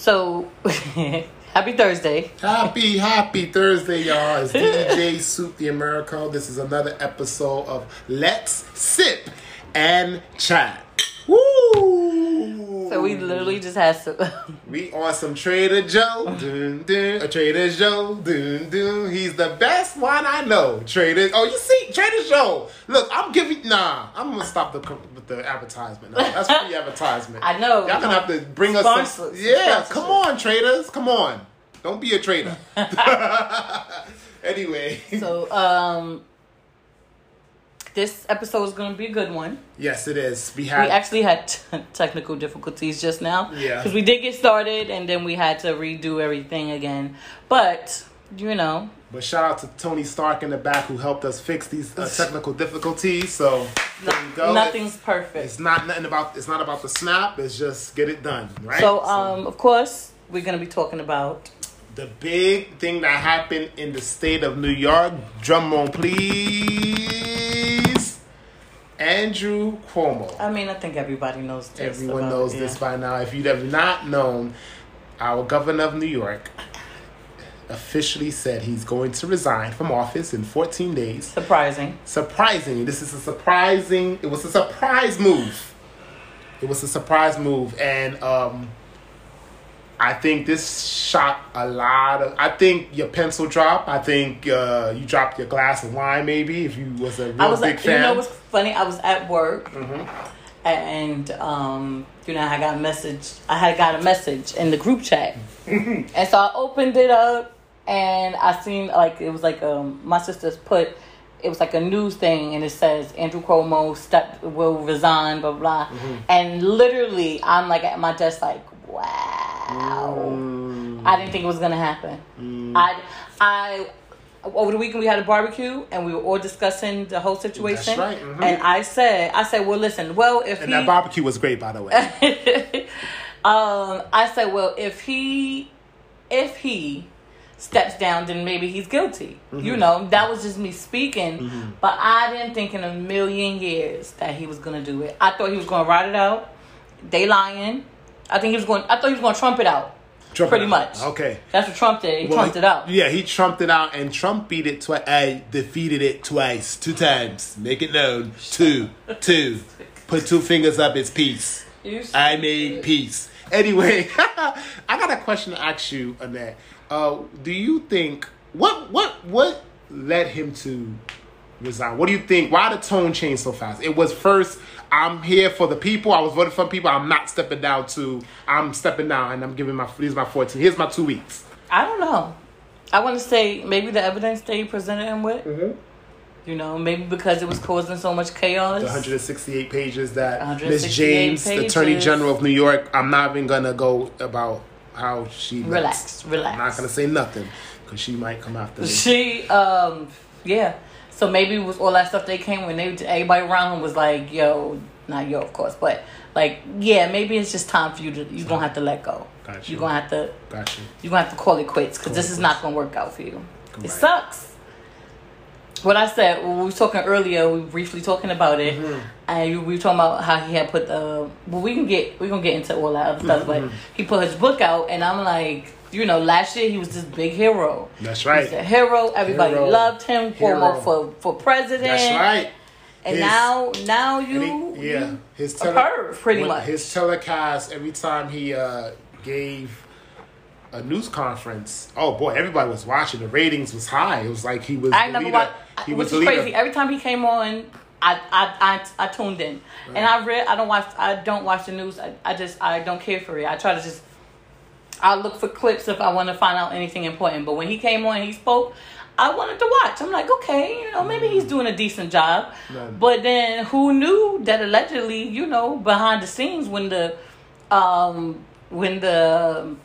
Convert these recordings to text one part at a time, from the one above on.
So, happy Thursday. Happy, happy Thursday, y'all. It's DJ Soup the America. This is another episode of Let's Sip and Chat. Woo! So we literally just had some. We on some Trader Joe, dun, dun, a Trader Joe, dun, dun. He's the best one I know. Trader, oh, you see, Trader Joe. Look, I'm giving. Nah, I'm gonna stop the with the advertisement. Nah, that's free advertisement. I know. Y'all gonna have to bring us some. Yeah, come on, traders, come on. Don't be a trader. anyway, so, um, this episode is going to be a good one. yes, it is. We We actually had t- technical difficulties just now. Yeah. Because we did get started and then we had to redo everything again. But, you know, but shout out to Tony Stark in the back who helped us fix these uh, technical difficulties. So there you go. nothing's perfect. It's not nothing about. It's not about the snap. It's just get it done, right? So, um, of course, we're going to be talking about. the big thing that happened in the state of New York. Drum roll, please. Andrew Cuomo. I mean, I think everybody knows this. Everyone about- knows yeah. this by now. If you have not known, our governor of New York officially said he's going to resign from office in 14 days. Surprising. Surprising. This is a surprising. It was a surprise move. It was a surprise move, and um, I think this shot a lot of. I think your pencil dropped. I think uh, you dropped your glass of wine, maybe if you was a real I was big like, fan. you know what's funny? I was at work, Mm-hmm. and um, you know, I got a message. I had got a message in the group chat, and so I opened it up, and I seen like it was like um, my sisters put. It was like a news thing, and it says Andrew Cuomo step will resign, blah blah. Mm-hmm. And literally, I'm like at my desk, like, wow. Mm. I didn't think it was gonna happen. I, I, over the weekend we had a barbecue and we were all discussing the whole situation. right, mhm. And I said, I said, well, listen, well, if and he, that barbecue was great, by the way. um, I said, well, if he, if he steps down, then maybe he's guilty. Mm-hmm. You know, that was just me speaking. But I didn't think in a million years that he was gonna do it. I thought he was gonna ride it out. They lying. I think he was going. I thought he was gonna trump it out. Trump Pretty much. Okay. That's what Trump did. He Well, trumped it out. Yeah, he trumped it out, and Trump beat it twice. I defeated it twice, two times. Make it known. Two, two. Put two fingers up. It's peace. I made peace. Anyway, I got a question to ask you, Annette. Uh, do you think what what what led him to resign? What do you think? Why the tone changed so fast? It was first, I'm here for the people. I was voting for people. I'm not stepping down to. I'm stepping down, and I'm giving my. These my 14. Here's my two weeks. I don't know. I want to say maybe the evidence they presented him with. Mm-hmm. You know, maybe because it was causing so much chaos. The 168 pages that 168 Miss James, the Attorney. General of New York. I'm not even gonna go about how she. looks. Relax, relax. I'm not gonna say nothing because she might come after me. She, um, yeah. So maybe it was all that stuff they came when they everybody around him was like, "Yo, not yo, of course, but like, yeah, maybe it's just time for you to. You gonna have to let go. Got you. You're gonna have to. Got you. You're gonna have to call it quits because this is quits. not gonna work out for you. Right. It sucks. What I said, we were talking earlier, we were briefly talking about it, Mm-hmm. and we were talking about how he had put the. Well, we can get we gonna get into all that other stuff, Mm-hmm. but he put his book out, and I'm like, you know, last year he was this big hero. That's right. He's right. a hero. Everybody Hero. loved him. Cuomo for for president. That's right. And His- now now you he- yeah, you his perv, pretty much. His telecast every time he uh, gave a news conference. Oh boy, everybody was watching. The ratings was high. It was like he was. I the never leader. watched. He was is the leader. crazy. Every time he came on, I I I, I tuned in, and I read. I don't watch. I don't watch the news. I, I just I don't care for it. I try to just. I look for clips if I want to find out anything important. But when he came on, he spoke. I wanted to watch. I'm like, okay, you know, maybe he's doing a decent job. Right. But then, who knew that allegedly, you know, behind the scenes when the, um, when the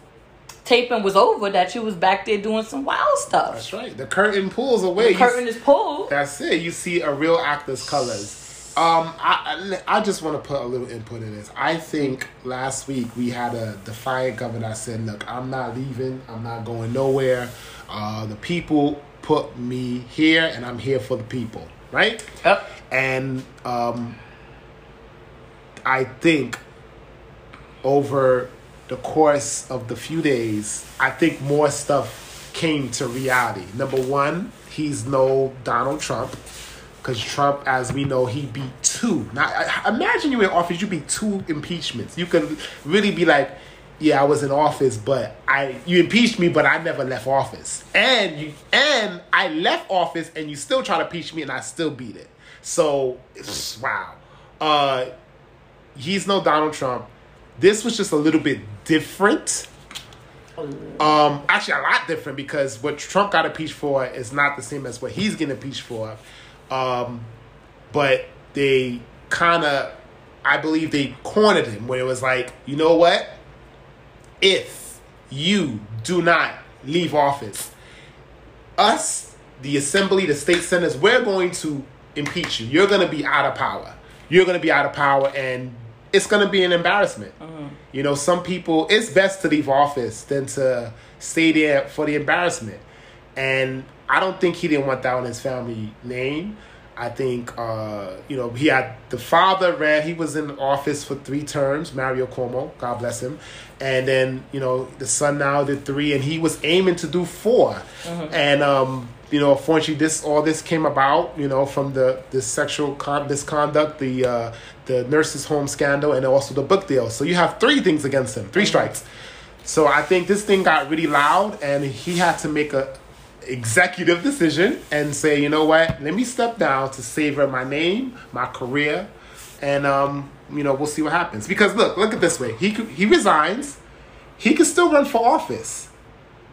taping was over, that you was back there doing some wild stuff. That's right. The curtain pulls away. The curtain is pulled. That's it. You see a real actor's colors. Um, I, I just want to put a little input in this. I think last week we had a defiant governor said, "Look, I'm not leaving. I'm not going nowhere. Uh, the people put me here, and I'm here for the people." Right? Yep. And um, I think over the course of the few days, I think more stuff came to reality. Number one, he's no Donald Trump. Because Trump, as we know, he beat two. Now, imagine you in office, you beat two impeachments. You can really be like, yeah, I was in office, but I you impeached me, but I never left office. And you and I left office, and you still try to impeach me, and I still beat it. So, wow. Uh, he's no Donald Trump. This was just a little bit different. Um, actually, a lot different because what Trump got impeached for is not the same as what he's getting impeached for. Um, but they kind of, I believe they cornered him where it was like, you know what? If you do not leave office, us, the assembly, the state senators, we're going to impeach you. You're going to be out of power. You're going to be out of power, and it's going to be an embarrassment. You know, some people, it's best to leave office than to stay there for the embarrassment. And I don't think he didn't want that on his family name. I think, uh, you know, he had the father ran, he was in office for three terms, Mario Cuomo, God bless him. And then, you know, the son now did three, and he was aiming to do 4 And, um, you know, unfortunately, this all this came about, you know, from the the sexual con- misconduct, the uh, the nurses' home scandal, and also the book deal. So you have three things against him, 3 strikes. So I think this thing got really loud, and he had to make a executive decision and say, you know what, let me step down to savor my name, my career, and um, you know, we'll see what happens. Because look, look at this way. He could, he resigns. He could still run for office.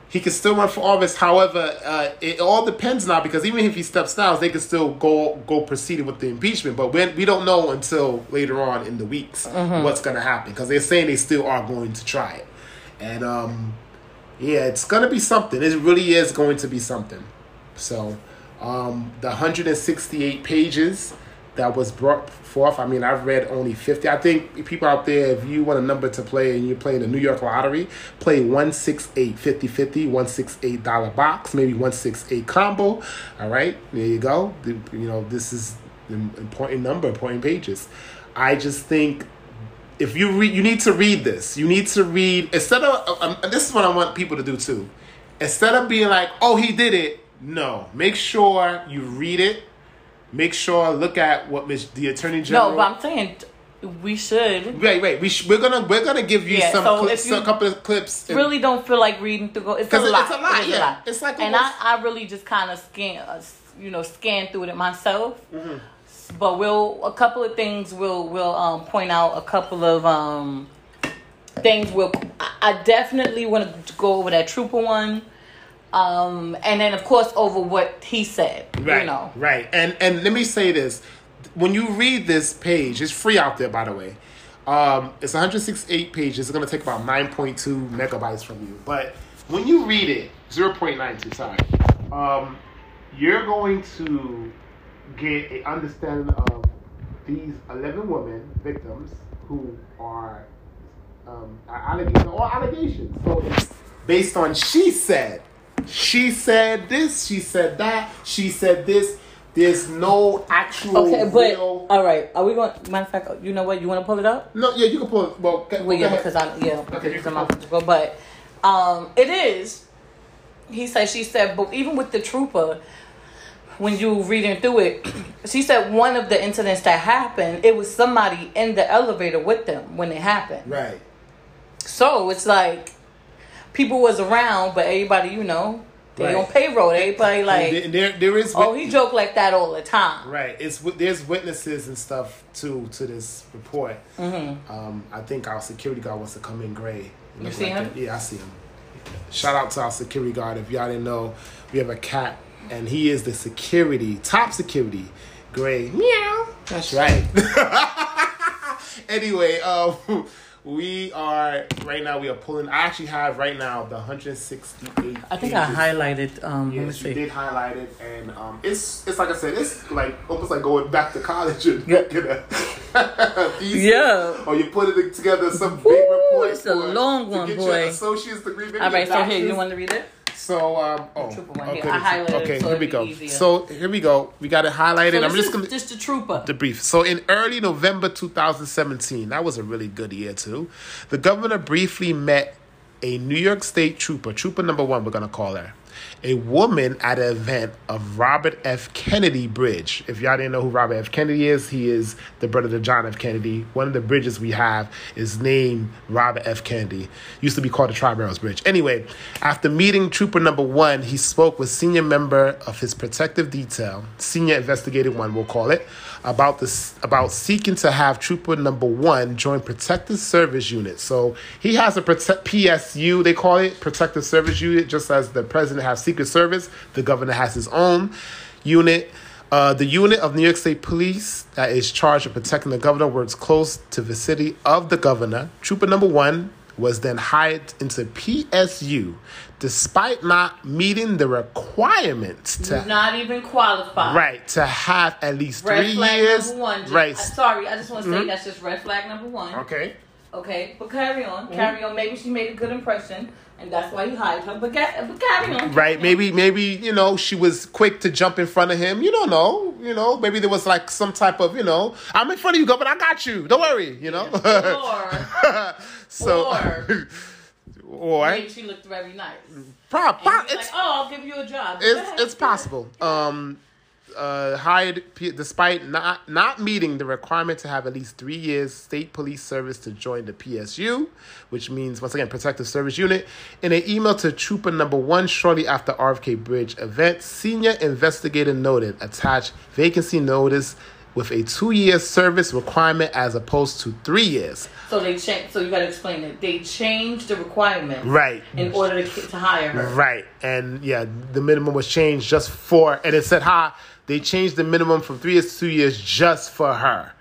He could still run for office. However, uh, it all depends now because even if he steps down, they could still go go proceeding with the impeachment. But we we don't know until later on in the weeks what's going to happen because they're saying they still are going to try it. And um, yeah, it's to be something. It really is going to be something. So um, the 168 pages that was brought forth. I mean, I've read only 50. I think people out there, if you want a number to play and you're playing the New York lottery, play 168 50 50, 168 dollar box, maybe 168 combo. All right, there you go. You know, this is an important number, important pages. I just think if you read, you need to read this. You need to read instead of. Um, and this is what I want people to do too. Instead of being like, "Oh, he did it," no. Make sure you read it. Make sure look at what Miss the Attorney General. No, but I'm saying we should. Wait, wait. We sh- we're gonna we're gonna give you Yeah, some so clips, you a couple of clips. and- Really don't feel like reading through. Go. It's a it- lot. it's a lot, It is yeah. It's like and almost- I, I really just kind of scan, uh, you know, scan through it myself. Mm-hmm. But we'll a couple of things. We'll we'll um, point out a couple of um, things. We'll I, I definitely want to go over that trooper one. Um, and then of course over what he said. Right, You know. right. And and let me say this: when you read this page, it's free out there, by the way. Um, it's 168 pages. It's going to take about 9.2 megabytes from you. But when you read it, 0.92, sorry, um, you're going to get an understanding of these 11 women victims who are um, allegations or allegations. So it's based on she said. She said this, she said that, she said this. There's no actual Okay, but real. all right. Are we going? Matter of fact, you know what? You want to pull it up? no, yeah, you can pull it. Well, go, Well, yeah, ahead. because I'm yeah, Okay, you because can I'm pull- out to go. But um, it is. He said, she said, but even with the trooper, when you reading through it, she said one of the incidents that happened, it was somebody in the elevator with them when it happened. right. So it's like people was around, but everybody, you know, they Right. on payroll. Everybody like, there, there, there is. oh, he joked like that all the time. Right. It's there's witnesses and stuff too to this report. Mm-hmm. Um, I think our security guard wants to come in gray. You see him? that. Yeah, I see him. Shout out to our security guard. If y'all didn't know, we have a cat, and he is the security top security. Gray. Meow. That's right. anyway, um, we are right now. We are pulling. I actually have right now the 168. I think I highlighted. Um, let me Yes, you did highlight it, and um, it's it's like I said, it's like almost like going back to college and Yeah. a thesis, Yeah. or you put it together some big Ooh, report. it's a long one, boy. Associate's degree. maybe All right, so here, you want to read it? So um oh Trooper one okay, here. I highlighted okay so here we go. easier. So here we go. We got it highlighted. So I'm just gonna just the trooper. the brief. So in early November 2017, that was a really good year too. The governor briefly met a New York State trooper, trooper number one, we're gonna call her, a woman at an event of Robert F. Kennedy Bridge. If y'all didn't know who Robert F. Kennedy is, he is the brother to John F. Kennedy. One of the bridges we have is named Robert F. Kennedy. Used to be called the Triborough Bridge. Anyway, after meeting trooper number one, he spoke with senior member of his protective detail, senior investigator one, we'll call it, about this about seeking to have trooper number one join protective service unit. So he has a PSU, they call it protective service unit, just as the president has Secret Service, the governor has his own unit. Uh, the unit of New York State Police that is charged with protecting the governor works close to the city of the governor. Trooper number one was then hired into PSU despite not meeting the requirements to Not even qualified. right to have at least Red three flag years number one. Just, right uh, sorry, I just want to say that's just red flag number one. okay Okay, but carry on, Mm-hmm. carry on. Maybe she made a good impression, and that's why he hired her. But, but carry on. right maybe maybe you know she was quick to jump in front of him you don't know you know maybe there was like some type of you know i'm in front of you governor i got you don't worry you know Or so Or- or maybe she looked very nice. prob- he's it's like, oh, I'll give you a job. It's it's possible. Um, uh, hired P- despite not not meeting the requirement to have at least three years state police service to join the PSU, which means once again protective service unit. In an email to Trooper Number One shortly after RFK Bridge event, senior investigator noted attached vacancy notice with a two year service requirement as opposed to three years. So they changed. So you got to explain it. They changed the requirement, Right. in order to to hire her. Right. And yeah, the minimum was changed just for, and it said, ha, they changed the minimum from three years to two years just for her.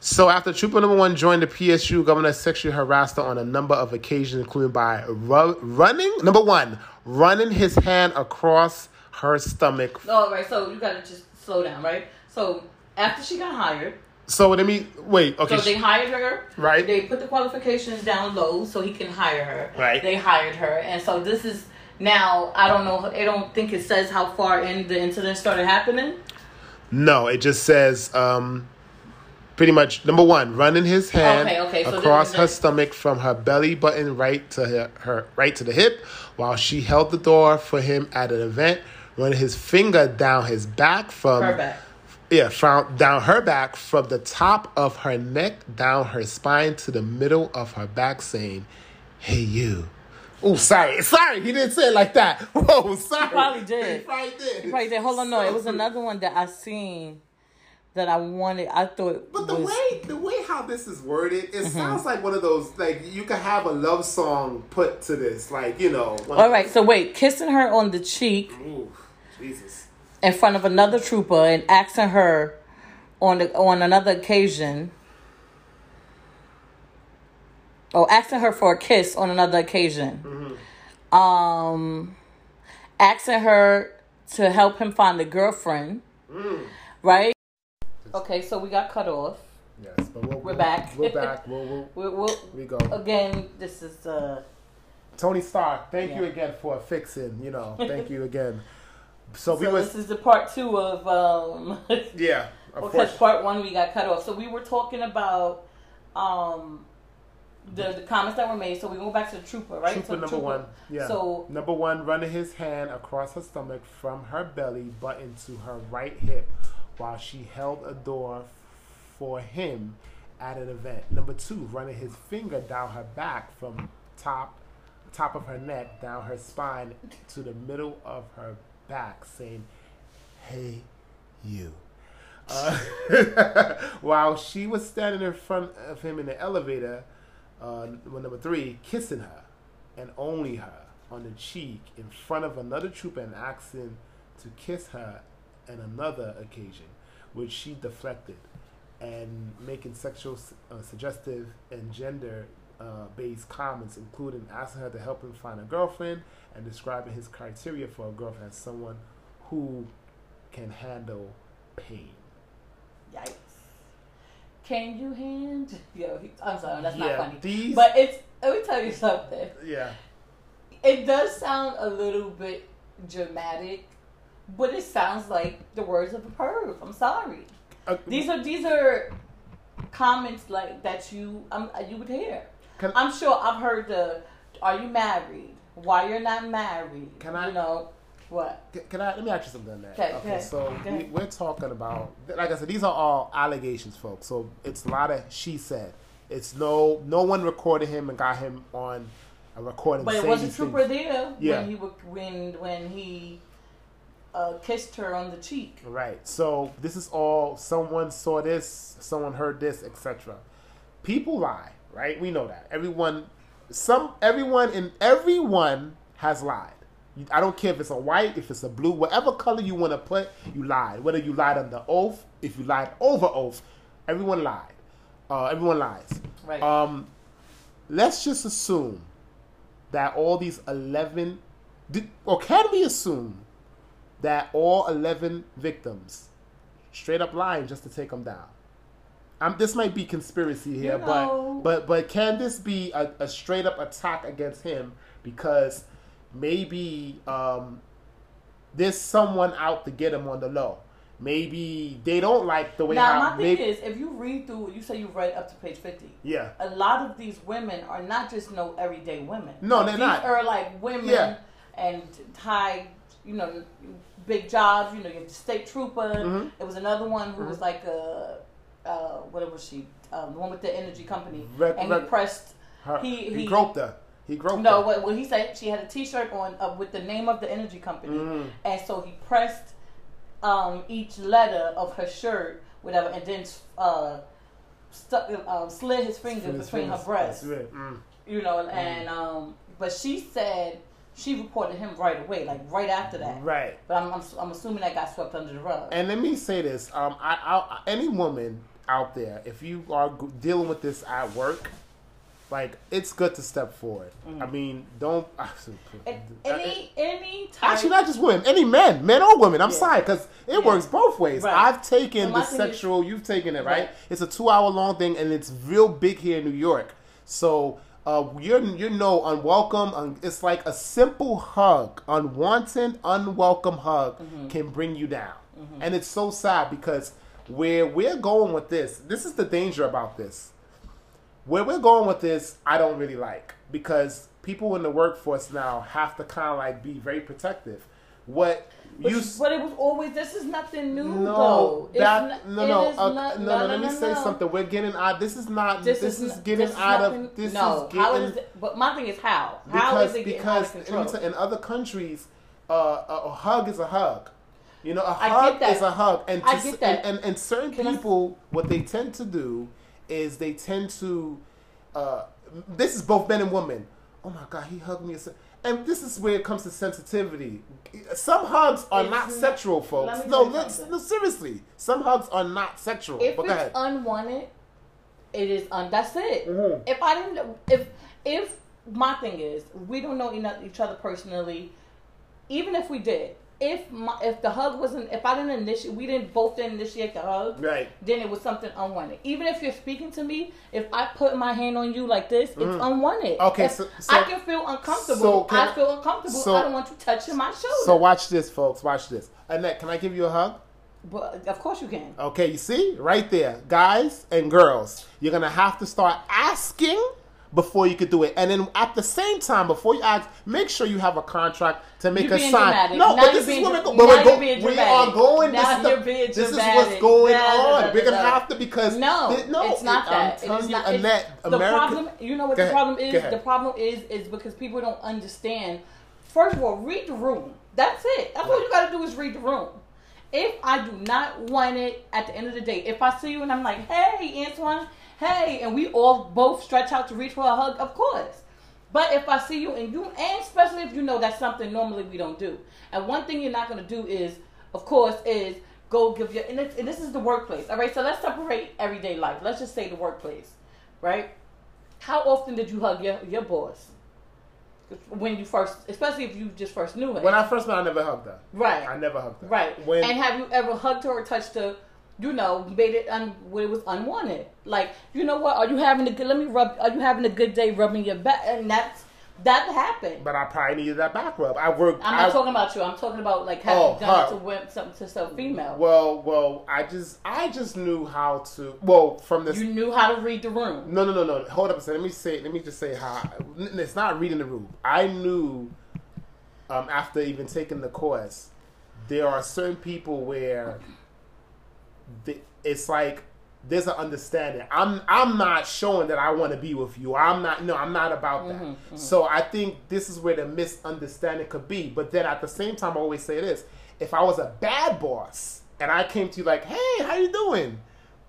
So after Trooper Number One joined the PSU, Governor sexually harassed her on a number of occasions, including by ru- running, number one, running his hand across her stomach. All right. So you got to just slow down, right? So after she got hired, So let me, wait, okay. so they hired her. Right. They put the qualifications down low so he can hire her. Right. They hired her, and so this is now. I don't know. I don't think it says how far in the incident started happening. no, it just says, um, pretty much, number one, running his hand Okay, okay, so across her stomach from her belly button right to her, her right to the hip while she held the door for him at an event, running his finger down his back from Her back. Yeah, from down her back from the top of her neck down her spine to the middle of her back, saying, "Hey, you." Oh, sorry, sorry, he didn't say it like that. Whoa, sorry. probably did. He probably did. Right there. Hold on. No, it was another one that I seen that I wanted. I thought But the was way the way how this is worded, it Mm-hmm. sounds like one of those like you could have a love song put to this, like you know. All right. So wait, kissing her on the cheek Ooh, Jesus. In front of another trooper and asking her on the on another occasion. Oh, asking her for a kiss on another occasion. Um, asking her to help him find a girlfriend. Right. Okay, so we got cut off. Yes, but we'll, We're back. We're back. We'll, we'll, We we'll, we go. again. This is uh. Tony Stark, thank you again for fixing. You know, thank you again. So, we So was this is the part two of um. yeah. Of because course. part one we got cut off. So we were talking about um the, the comments that were made. So we go back to the trooper, right? Trooper so number one. Yeah. So number one, running his hand across her stomach from her belly button to her right hip while she held a door for him at an event. Number two, running his finger down her back from top top of her neck down her spine to the middle of her back, saying, "Hey, you." Uh, while she was standing in front of him in the elevator, uh, number three, kissing her and only her on the cheek in front of another trooper and asking to kiss her on another occasion, which she deflected, and making sexual uh, suggestive and gender uh, based comments, including asking her to help him find a girlfriend and describing his criteria for a girlfriend as someone who can handle pain. yikes. Can you hand? Yo, he- I'm sorry, that's Yeah, not funny. these- But it's let me tell you something. Yeah. it does sound a little bit dramatic, but it sounds like the words of a perv. I'm sorry. Uh, These are these are comments like that you um you would hear. Can- I'm sure I've heard the "Are you married? Why you're not married?" Can I- You know what? Can- Can I let me ask you something on that? Okay, okay, so okay. We, we're talking about, like I said, these are all allegations, folks. So it's a lot of she said. It's no no one recorded him and got him on a recording. But it was a trooper things. there Yeah. when he would, when when he uh, kissed her on the cheek. Right. So this is all someone saw this, someone heard this, etc. People lie, right? We know that. Everyone some everyone and everyone has lied. I don't care if it's a white, if it's a blue, whatever color you want to put, you lied. Whether you lied under oath, if you lied over oath, everyone lied. Uh, everyone lies. Right. Um, let's just assume that all these 11, did, or can we assume that all 11 victims straight up lying just to take them down? Um, this might be conspiracy here, You know- but but but can this be a, a straight up attack against him because maybe um, there's someone out to get him on the low? Maybe they don't like the way now how my thing maybe, is, if you read through, you say you read up to page fifty. yeah A lot of these women are not just no everyday women. No, they're these not. Are like women Yeah. and high, you know, big jobs. You know, you have the state trooper. Mhm. There was another one who was like a, uh, what was she? Um, the one with the energy company, Rec- and rec- he pressed. Her, He- he, he- groped her. He groped No, her. what, what he said, she had a T-shirt on uh, with the name of the energy company, Mhm. and so he pressed um, each letter of her shirt, whatever, and then uh, stuck, um, slid his fingers His between fingers. her breasts. Right. Mm. You know, and um, but she said she reported him right away, like right after that. Right. But I'm, I'm, I'm assuming that got swept under the rug. And let me say this: um, I, I, any woman out there, if you are dealing with this at work, like it's good to step forward. I mean, don't. Any any type, Actually, not just women, any men, men or women. I'm Yeah. sorry, because it Yeah. works both ways. Right. I've taken the sexual, you've taken it, right? Right. It's a two hour long thing, and it's real big here in New York. So uh, you're you know unwelcome. Un, it's like a simple hug, unwanted, unwelcome hug, Mm-hmm. can bring you down, and it's so sad because where we're going with this, this is the danger about this where we're going with this, I don't really like because people in the workforce now have to kind of like be very protective. What but, you but it was always this is nothing new no though. It's that not- no it no is uh, not- no, no, let me say no. something. We're getting out. This is not. This, This, is, n- getting this is out nothing- of. This no, is how getting is it? But my thing is how? How because is it getting because out of control? in other countries, uh, a, a hug is a hug. You know, a hug is a hug, and I get that. And, and, and certain Can I- people, what they tend to do is they tend to. Uh, this is both men and women. Oh my god, he hugged me, and this is where it comes to sensitivity. Some hugs are not not- sexual, folks. No, no, seriously, some hugs are not sexual. if but it's unwanted, it is un. That's it. Mhm. If I didn't, if if my thing is, we don't know enough each other personally. Even if we did, if my if the hug wasn't, if I didn't initiate, we didn't both didn't initiate the hug. right. Then it was something unwanted. Even if you're speaking to me, if I put my hand on you like this, it's unwanted. Mm. Okay, so- so- I can feel uncomfortable. so can I feel uncomfortable. so- I don't want you touching my shoulder. So watch this, folks. Watch this. Annette, can I give you a hug? but of course you can. Okay, you see? Right there. Guys and girls, you're going to have to start asking before you could do it. And then at the same time, before you ask, make sure you have a contract to make You're a sign. dramatic. No, Now but this is what we're, dra- go- but we're now go- you're being we are going. Now this the- this is what's going on. we're going no. have to because No, th- no, it's not it- that. I'm telling is you, not, it's- Annette, the America. problem, you know what the problem is? The problem is, is because people don't understand. First of all, read the room. That's it. That's all you got to do is read the room. If I do not want it at the end of the day, if I see you and I'm like, hey, Antoine, hey, and we all both stretch out to reach for a hug, of course. But if I see you and you, and especially if you know that's something normally we don't do, and one thing you're not going to do is, of course, is go give your, and, it's, and this is the workplace. All right, so let's separate everyday life. Let's just say the workplace, right? How often did you hug your, your boss? When you first, especially if you just first knew her. When I first met, I never hugged her. right. I never hugged her. Right. When and have you ever hugged her or touched her? You know, made it un when it was unwanted. Like, you know what? Are you having a good? Let me rub. Are you having a good day? Rubbing your back, and that's That happened. But I probably needed that back rub. I worked. I'm not I, talking about you. I'm talking about like having Oh, done it to women, something to some female. Well, well, I just, I just knew how to. Well, from this. you knew how to read the room. no, no, no, no. Hold up a second. Let me say. Let me just say how. It's not reading the room. I knew. Um, after even taking the course, there are certain people where. The, it's like there's an understanding. I'm I'm not showing that I want to be with you. I'm not. No, I'm not about that. Mm-hmm, mm-hmm. So I think this is where the misunderstanding could be. But then at the same time, I always say this: if I was a bad boss and I came to you like, "Hey, how you doing?"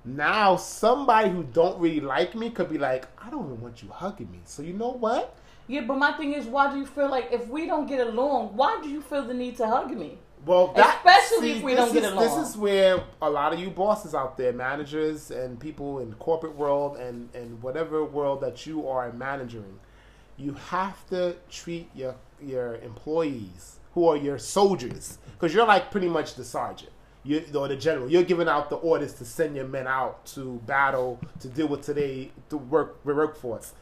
Now somebody who don't really like me could be like, "I don't even want you hugging me." So you know what? Yeah, but my thing is, why do you feel like if we don't get along, why do you feel the need to hug me? Well, that, Especially see, if we don't get is- along. This is where a lot of you bosses out there, managers and people in the corporate world and, and whatever world that you are managing, you have to treat your your employees who are your soldiers because you're like pretty much the sergeant. You, or the general, you're giving out the orders to send your men out to battle to deal with today the work the workforce.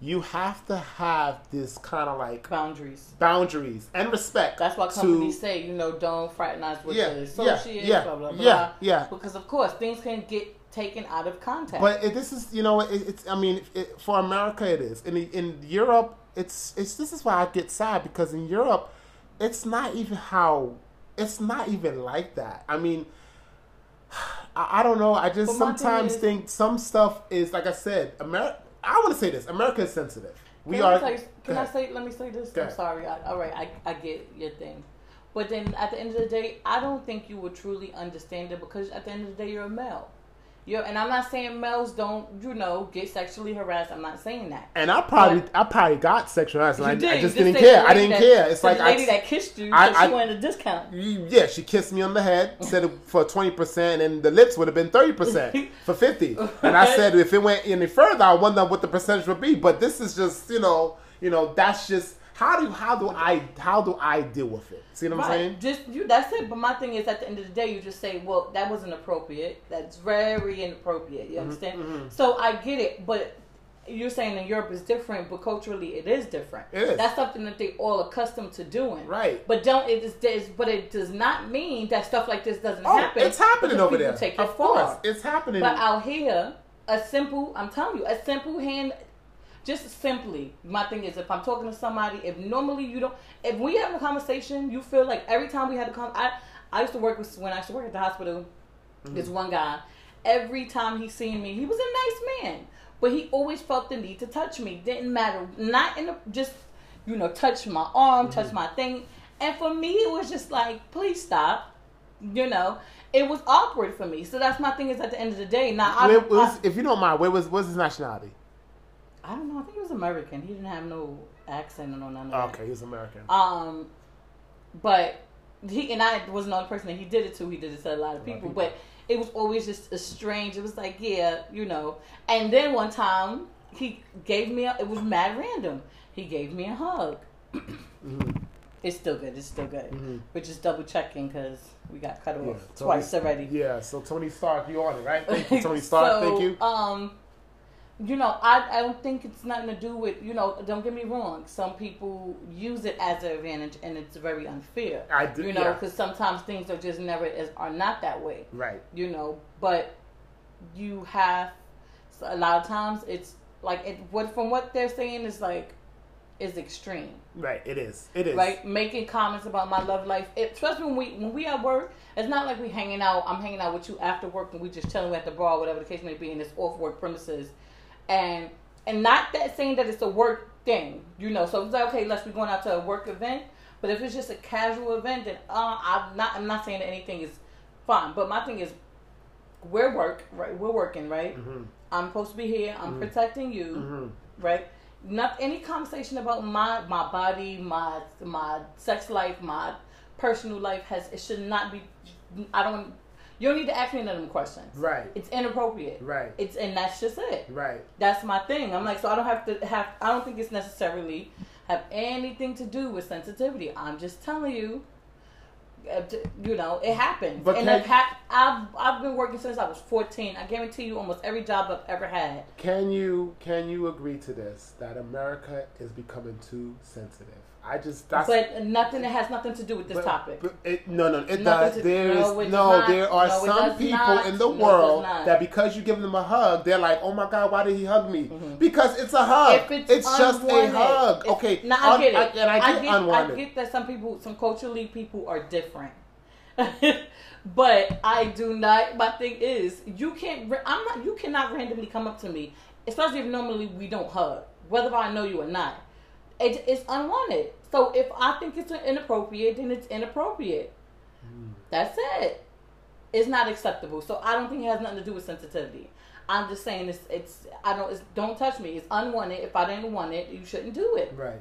You have to have this kind of like Boundaries. boundaries and respect. That's why to- companies say, you know, don't fraternize with Yeah, yeah, associates, yeah, blah, blah, blah. yeah, yeah. Because, of course, things can get taken out of context. But it, this is, you know, it, it's. I mean, it, for America, it is. In in Europe, it's it's. This is why I get sad because in Europe, it's not even how. It's not even like that. I mean, I, I don't know. I just But sometimes is- think some stuff is like I said. America. I want to say this. America is sensitive. We can are. You- can I say? Let me say this. I'm sorry. I, all right, I, I get your thing, but then at the end of the day, I don't think you would truly understand it because at the end of the day, you're a male. You're, and I'm not saying males don't, you know, get sexually harassed. I'm not saying that. And I probably, But- I probably got sexual harassment. You I, I did. just didn't care. I didn't that- care. It's like the lady I, that kissed you, I- I- she wanted a discount. Yeah, she kissed me on the head, said it for twenty percent, and the lips would have been thirty percent for fifty. And I said if it went any further, I wonder what the percentage would be. But this is just, you know, you know, that's just how do how do I how do I deal with it? See what I'm saying? Just you. That's it. But my thing is, at the end of the day, you just say, "Well, that wasn't appropriate. That's very inappropriate." Mm-hmm, You understand? So I get it, but you're saying in Europe is different, but culturally it is different. It is. That's something that they all accustomed to doing. Right. But don't it is but it does not mean that stuff like this doesn't Oh, happen. it's happening over there. Take it of course, far. it's happening. But out here, a simple, I'm telling you, a simple hand, just simply, my thing is if I'm talking to somebody, if normally you don't, if we have a conversation, you feel like every time we had a con, I, I used to work with, when I used to work at the hospital, Mm-hmm. this one guy, every time he seen me, he was a nice man, but he always felt the need to touch me. Didn't matter, not in the, just, you know, touch my arm, Mm-hmm. touch my thing. And for me, it was just like, please stop. You know, it was awkward for me. So that's my thing. Is at the end of the day, now I, Where was, I, if you don't mind, where was what's his nationality? I don't know. I think he was American. He didn't have no accent or no none of that. Okay, he was American. Um, but he and I was another person that he did it to. He did it to a lot of people, people. but it was always just a strange. It was like, yeah, you know. And then one time he gave me a. It was mad random. He gave me a hug. Mm-hmm. It's still good. It's still good. We're just double checking because we got cut off Yeah, twice Tony- already. Yeah, so Tony Stark, you on it, right? Thank you, Tony Stark. So, thank you. Um, you know, I, I don't think it's nothing to do with you know. Don't get me wrong. Some people use it as an advantage, and it's very unfair. I do- You know, yeah. because sometimes things are just never as are not that way. Right. You know, but you have a lot of times it's like it. What from what they're saying is like is extreme Right. It is. It is. right? Making comments about my love life, it, especially when we when we at work. It's not like we hanging out. I'm hanging out with you after work, and we just chilling at the bar, whatever the case may be, in this off work premises, and and not that saying that it's a work thing, you know. So it's like okay, let's be going out to a work event, but if it's just a casual event, then uh, I'm not. I'm not saying that anything is fine, but my thing is, we're work, right? We're working, right? Mm-hmm. I'm supposed to be here. I'm protecting you Mhm. right? Not any conversation about my my body, my my sex life, my personal life has it should not be. I don't. You don't need to ask me none of them questions. Right. It's inappropriate. Right. It's and that's just it. Right. That's my thing. I'm like, so I don't have to have. I don't think it's necessarily have anything to do with sensitivity. I'm just telling you. uh, You know, it happens, But and hap- I've I've been working since I was 14. I guarantee you, almost every job I've ever had. Can you can you agree to this that America is becoming too sensitive? I just that's but nothing that has nothing to do with this but- topic. but it, no, no, it Nothing does. to- There is no, no, there are No, some people not. in the No, world that because you give them a hug, they're like, "Oh my God, why did he hug me?" Because it's a hug. Mm-hmm. If it's, just a hug. if- okay, Now I get it. and I get, unwanted. I get that some people, some culturally people are different. but I do not. My thing is, you can't. I'm not. You cannot randomly come up to me, especially if normally we don't hug, whether I know you or not. It, it's unwanted. So if I think it's inappropriate, then it's inappropriate. Hmm. That's it. It's not acceptable. So I don't think it has nothing to do with sensitivity. I'm just saying it's. It's. I don't. It's, don't touch me. It's unwanted. If I didn't want it, you shouldn't do it right.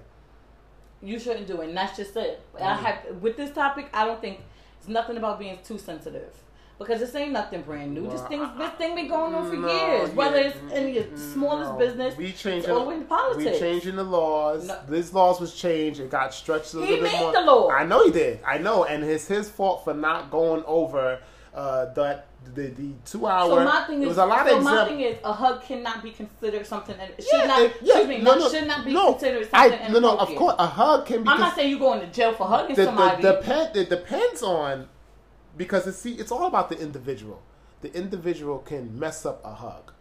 you shouldn't do it. And that's just it. I Mm. have with this topic. I don't think it's nothing about being too sensitive because this ain't nothing brand new. this Well, thing, this thing been going on for No, years. Whether it's in your mm, smallest business, we changing. all the politics. We changing the laws. No. These laws was changed. It got stretched a He little bit made more. the law. I know he did. I know, and it's his fault for not going over uh, that the the two hour. So my thing is, was a lot so of my thing is, a hug cannot be considered something. That should Yeah, not. it- yeah, excuse me, no, not, no, should not be no. considered something. I, no, no, of course, a hug can be. I'm not saying you going to jail for hugging the, somebody. the, depend, it depends on because it's see it's all about the individual. The individual can mess up a hug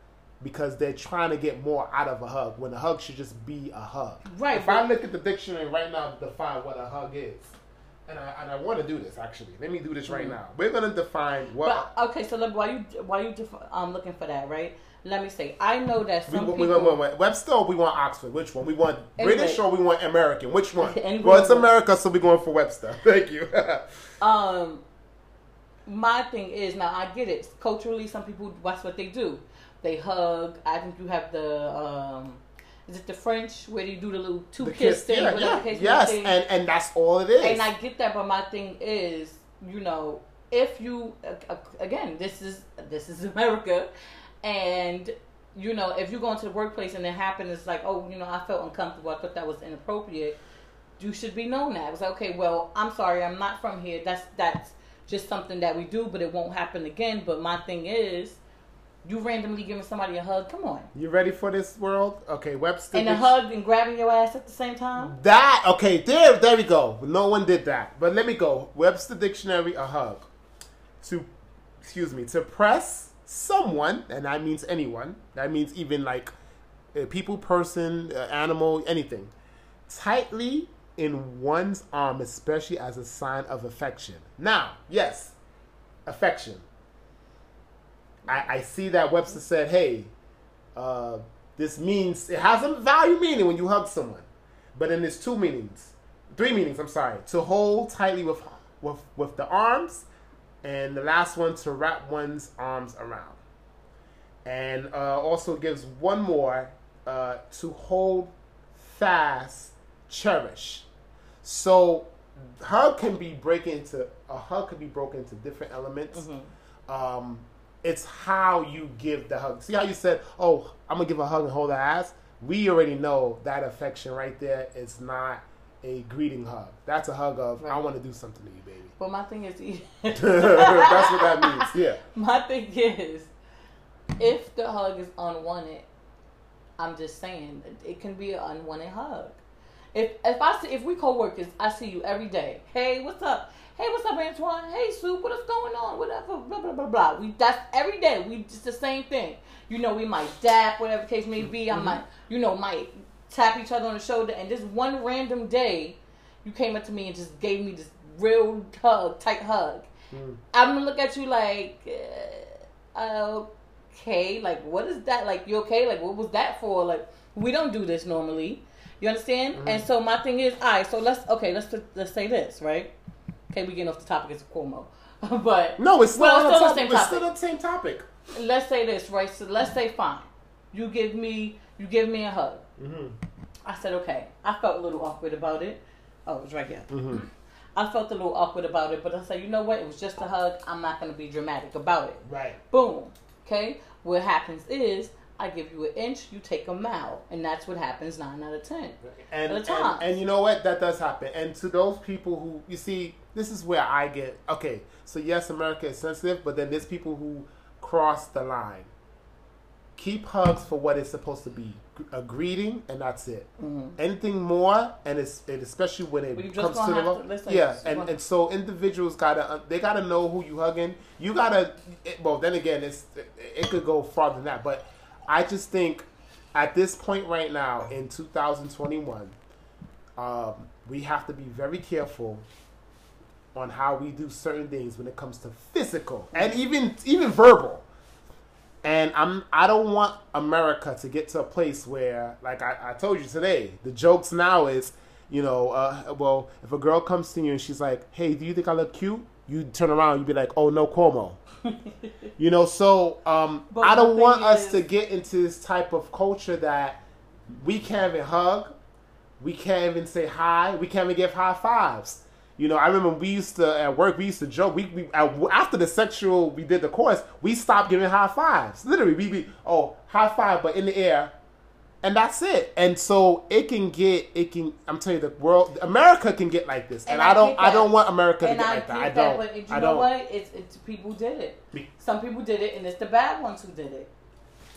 because they're trying to get more out of a hug when a hug should just be a hug. Right, If I look at the dictionary right now to define what a hug is, and I and I want to do this actually. Let me do this right now. We're gonna define what. Mm-hmm. But okay, so look, while you while you def- um looking for that, right? Let me say, I know that we, some we, people. we, want- want Webster or we want Oxford? Which one? We want Anyway. British or we want American? Which one? Well, it's America, so we're going for Webster. Thank you. um my thing is now I get it. Culturally some people that's what they do. They hug. I think you have the um is it the French where you do the little two the kiss, kiss, thing, yeah, yeah, case yes, be. and and that's all it is. And I get that, but my thing is, you know, if you again, this is this is America, and you know, if you go into the workplace and it happens, it's like, oh, you know, I felt uncomfortable. I thought that was inappropriate. You should be known that. It's like, okay, well, I'm sorry, I'm not from here. That's that's just something that we do, but it won't happen again. But my thing is, you randomly giving somebody a hug. Come on, You ready for this world? Okay, Webster. and a hug and grabbing your ass at the same time. That okay? There, there we go. No one did that, but let me go. Webster Dictionary: a hug. To, excuse me, to press someone, and that means anyone. That means even like a people, person, animal, anything. Tightly in one's arm, especially as a sign of affection. Now, yes, affection. I, I see that Webster said, hey, uh, this means it has a value meaning when you hug someone, but then there's two meanings, three meanings. I'm sorry, to hold tightly with with with the arms, and the last one to wrap one's arms around, and uh, also gives one more uh, to hold fast, cherish. So hug can be break into a hug can be broken into different elements. Um, it's how you give the hug. See how you said, "Oh, I'm gonna give a hug and hold her ass." We already know that affection right there is not a greeting hug. That's a hug of "I want to do something to you, baby." But my thing is, That's what that means. Yeah. My thing is, if the hug is unwanted, I'm just saying it can be an unwanted hug. If if I see if we co-workers, I see you every day. Hey, what's up? Hey, what's up, Antoine? Hey, Sue, what is going on? Whatever, blah blah blah blah. We that's every day. We just the same thing. You know, we might dap, whatever the case may be. I might, you know, might tap each other on the shoulder. And this one random day, you came up to me and just gave me this real hug, tight hug. I'm gonna look at you like, uh, okay, like what is that? Like you okay? Like what was that for? Like we don't do this normally. You understand? And so my thing is, all right. So let's okay. Let's let's say this, right? Okay, we getting off the topic. It's Cuomo, but No, it's still, Well, on it's the still the topic. same It's topic. still the same topic. let's say this, right? So let's say fine. You give me you give me a hug. Mm-hmm. I said okay. I felt a little awkward about it. Oh, it was right here. Mm-hmm. I felt a little awkward about it, but I said, you know what? It was just a hug. I'm not gonna be dramatic about it. Right. Boom. Okay. What happens is I give you an inch, you take a mile, and that's what happens nine out of ten. And, At a and time. and you know what? That does happen. And to those people who you see, this is where I get okay. So yes, America is sensitive, but then there's people who cross the line. Keep hugs for what it's supposed to be, a greeting, and that's it. Anything more, and it's and especially when it Well, comes to the to listen, yeah, and, and so individuals gotta uh, they gotta know who you hugging. You gotta it, well then again it's it, it could go farther than that, but I just think at this point right now in 2021, um, we have to be very careful on how we do certain things when it comes to physical and even even verbal. And I'm I don't want America to get to a place where, like I, I told you today, the jokes now is, you know, uh, well, if a girl comes to you and she's like, "Hey, do you think I look cute?" You turn around, you'd be like, "Oh no, Cuomo." you know, so um, I don't want us is- to get into this type of culture that we can't even hug, we can't even say hi, we can't even give high fives. You know, I remember we used to at work. We used to joke. We, we after the sexual, we did the course. We stopped giving high fives. Literally, we be oh high five, but in the air, and that's it. And so it can get it can. I'm telling you, the world, America can get like this, and, And I, I don't. I don't want America and to get I like that. I don't. but you I know don't. what? It's, it's people did it. Some people did it, and it's the bad ones who did it.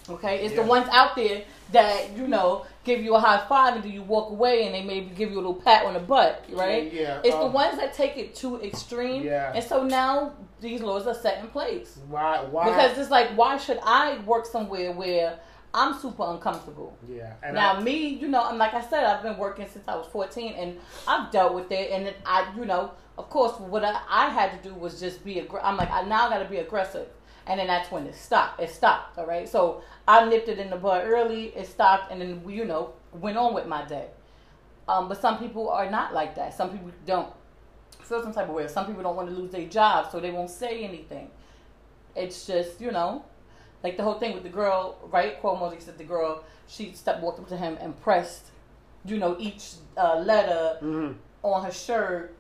Okay, it's Yeah. the ones out there that you know give you a high five and then you walk away, and they maybe give you a little pat on the butt, right? Yeah, It's the um, ones that take it too extreme, Yeah. and so now these laws are set in place Why? Why? because it's like, why should I work somewhere where I'm super uncomfortable? yeah. Now I, me, you know, I'm like I said, I've been working since I was 14, and I've dealt with it. And I, you know, of course, what I, I had to do was just be. Aggr- I'm like, I now got to be aggressive, and then that's when it stopped. It stopped. All right, so I nipped it in the bud early. It stopped, and then you know, went on with my day. Um, but some people are not like that. Some people don't feel some type of way. Some people don't want to lose their job, so they won't say anything. It's just, you know, like the whole thing with the girl, right? Cuomo said the girl, she stepped walked up to him and pressed, you know, each uh, letter Mhm. on her shirt.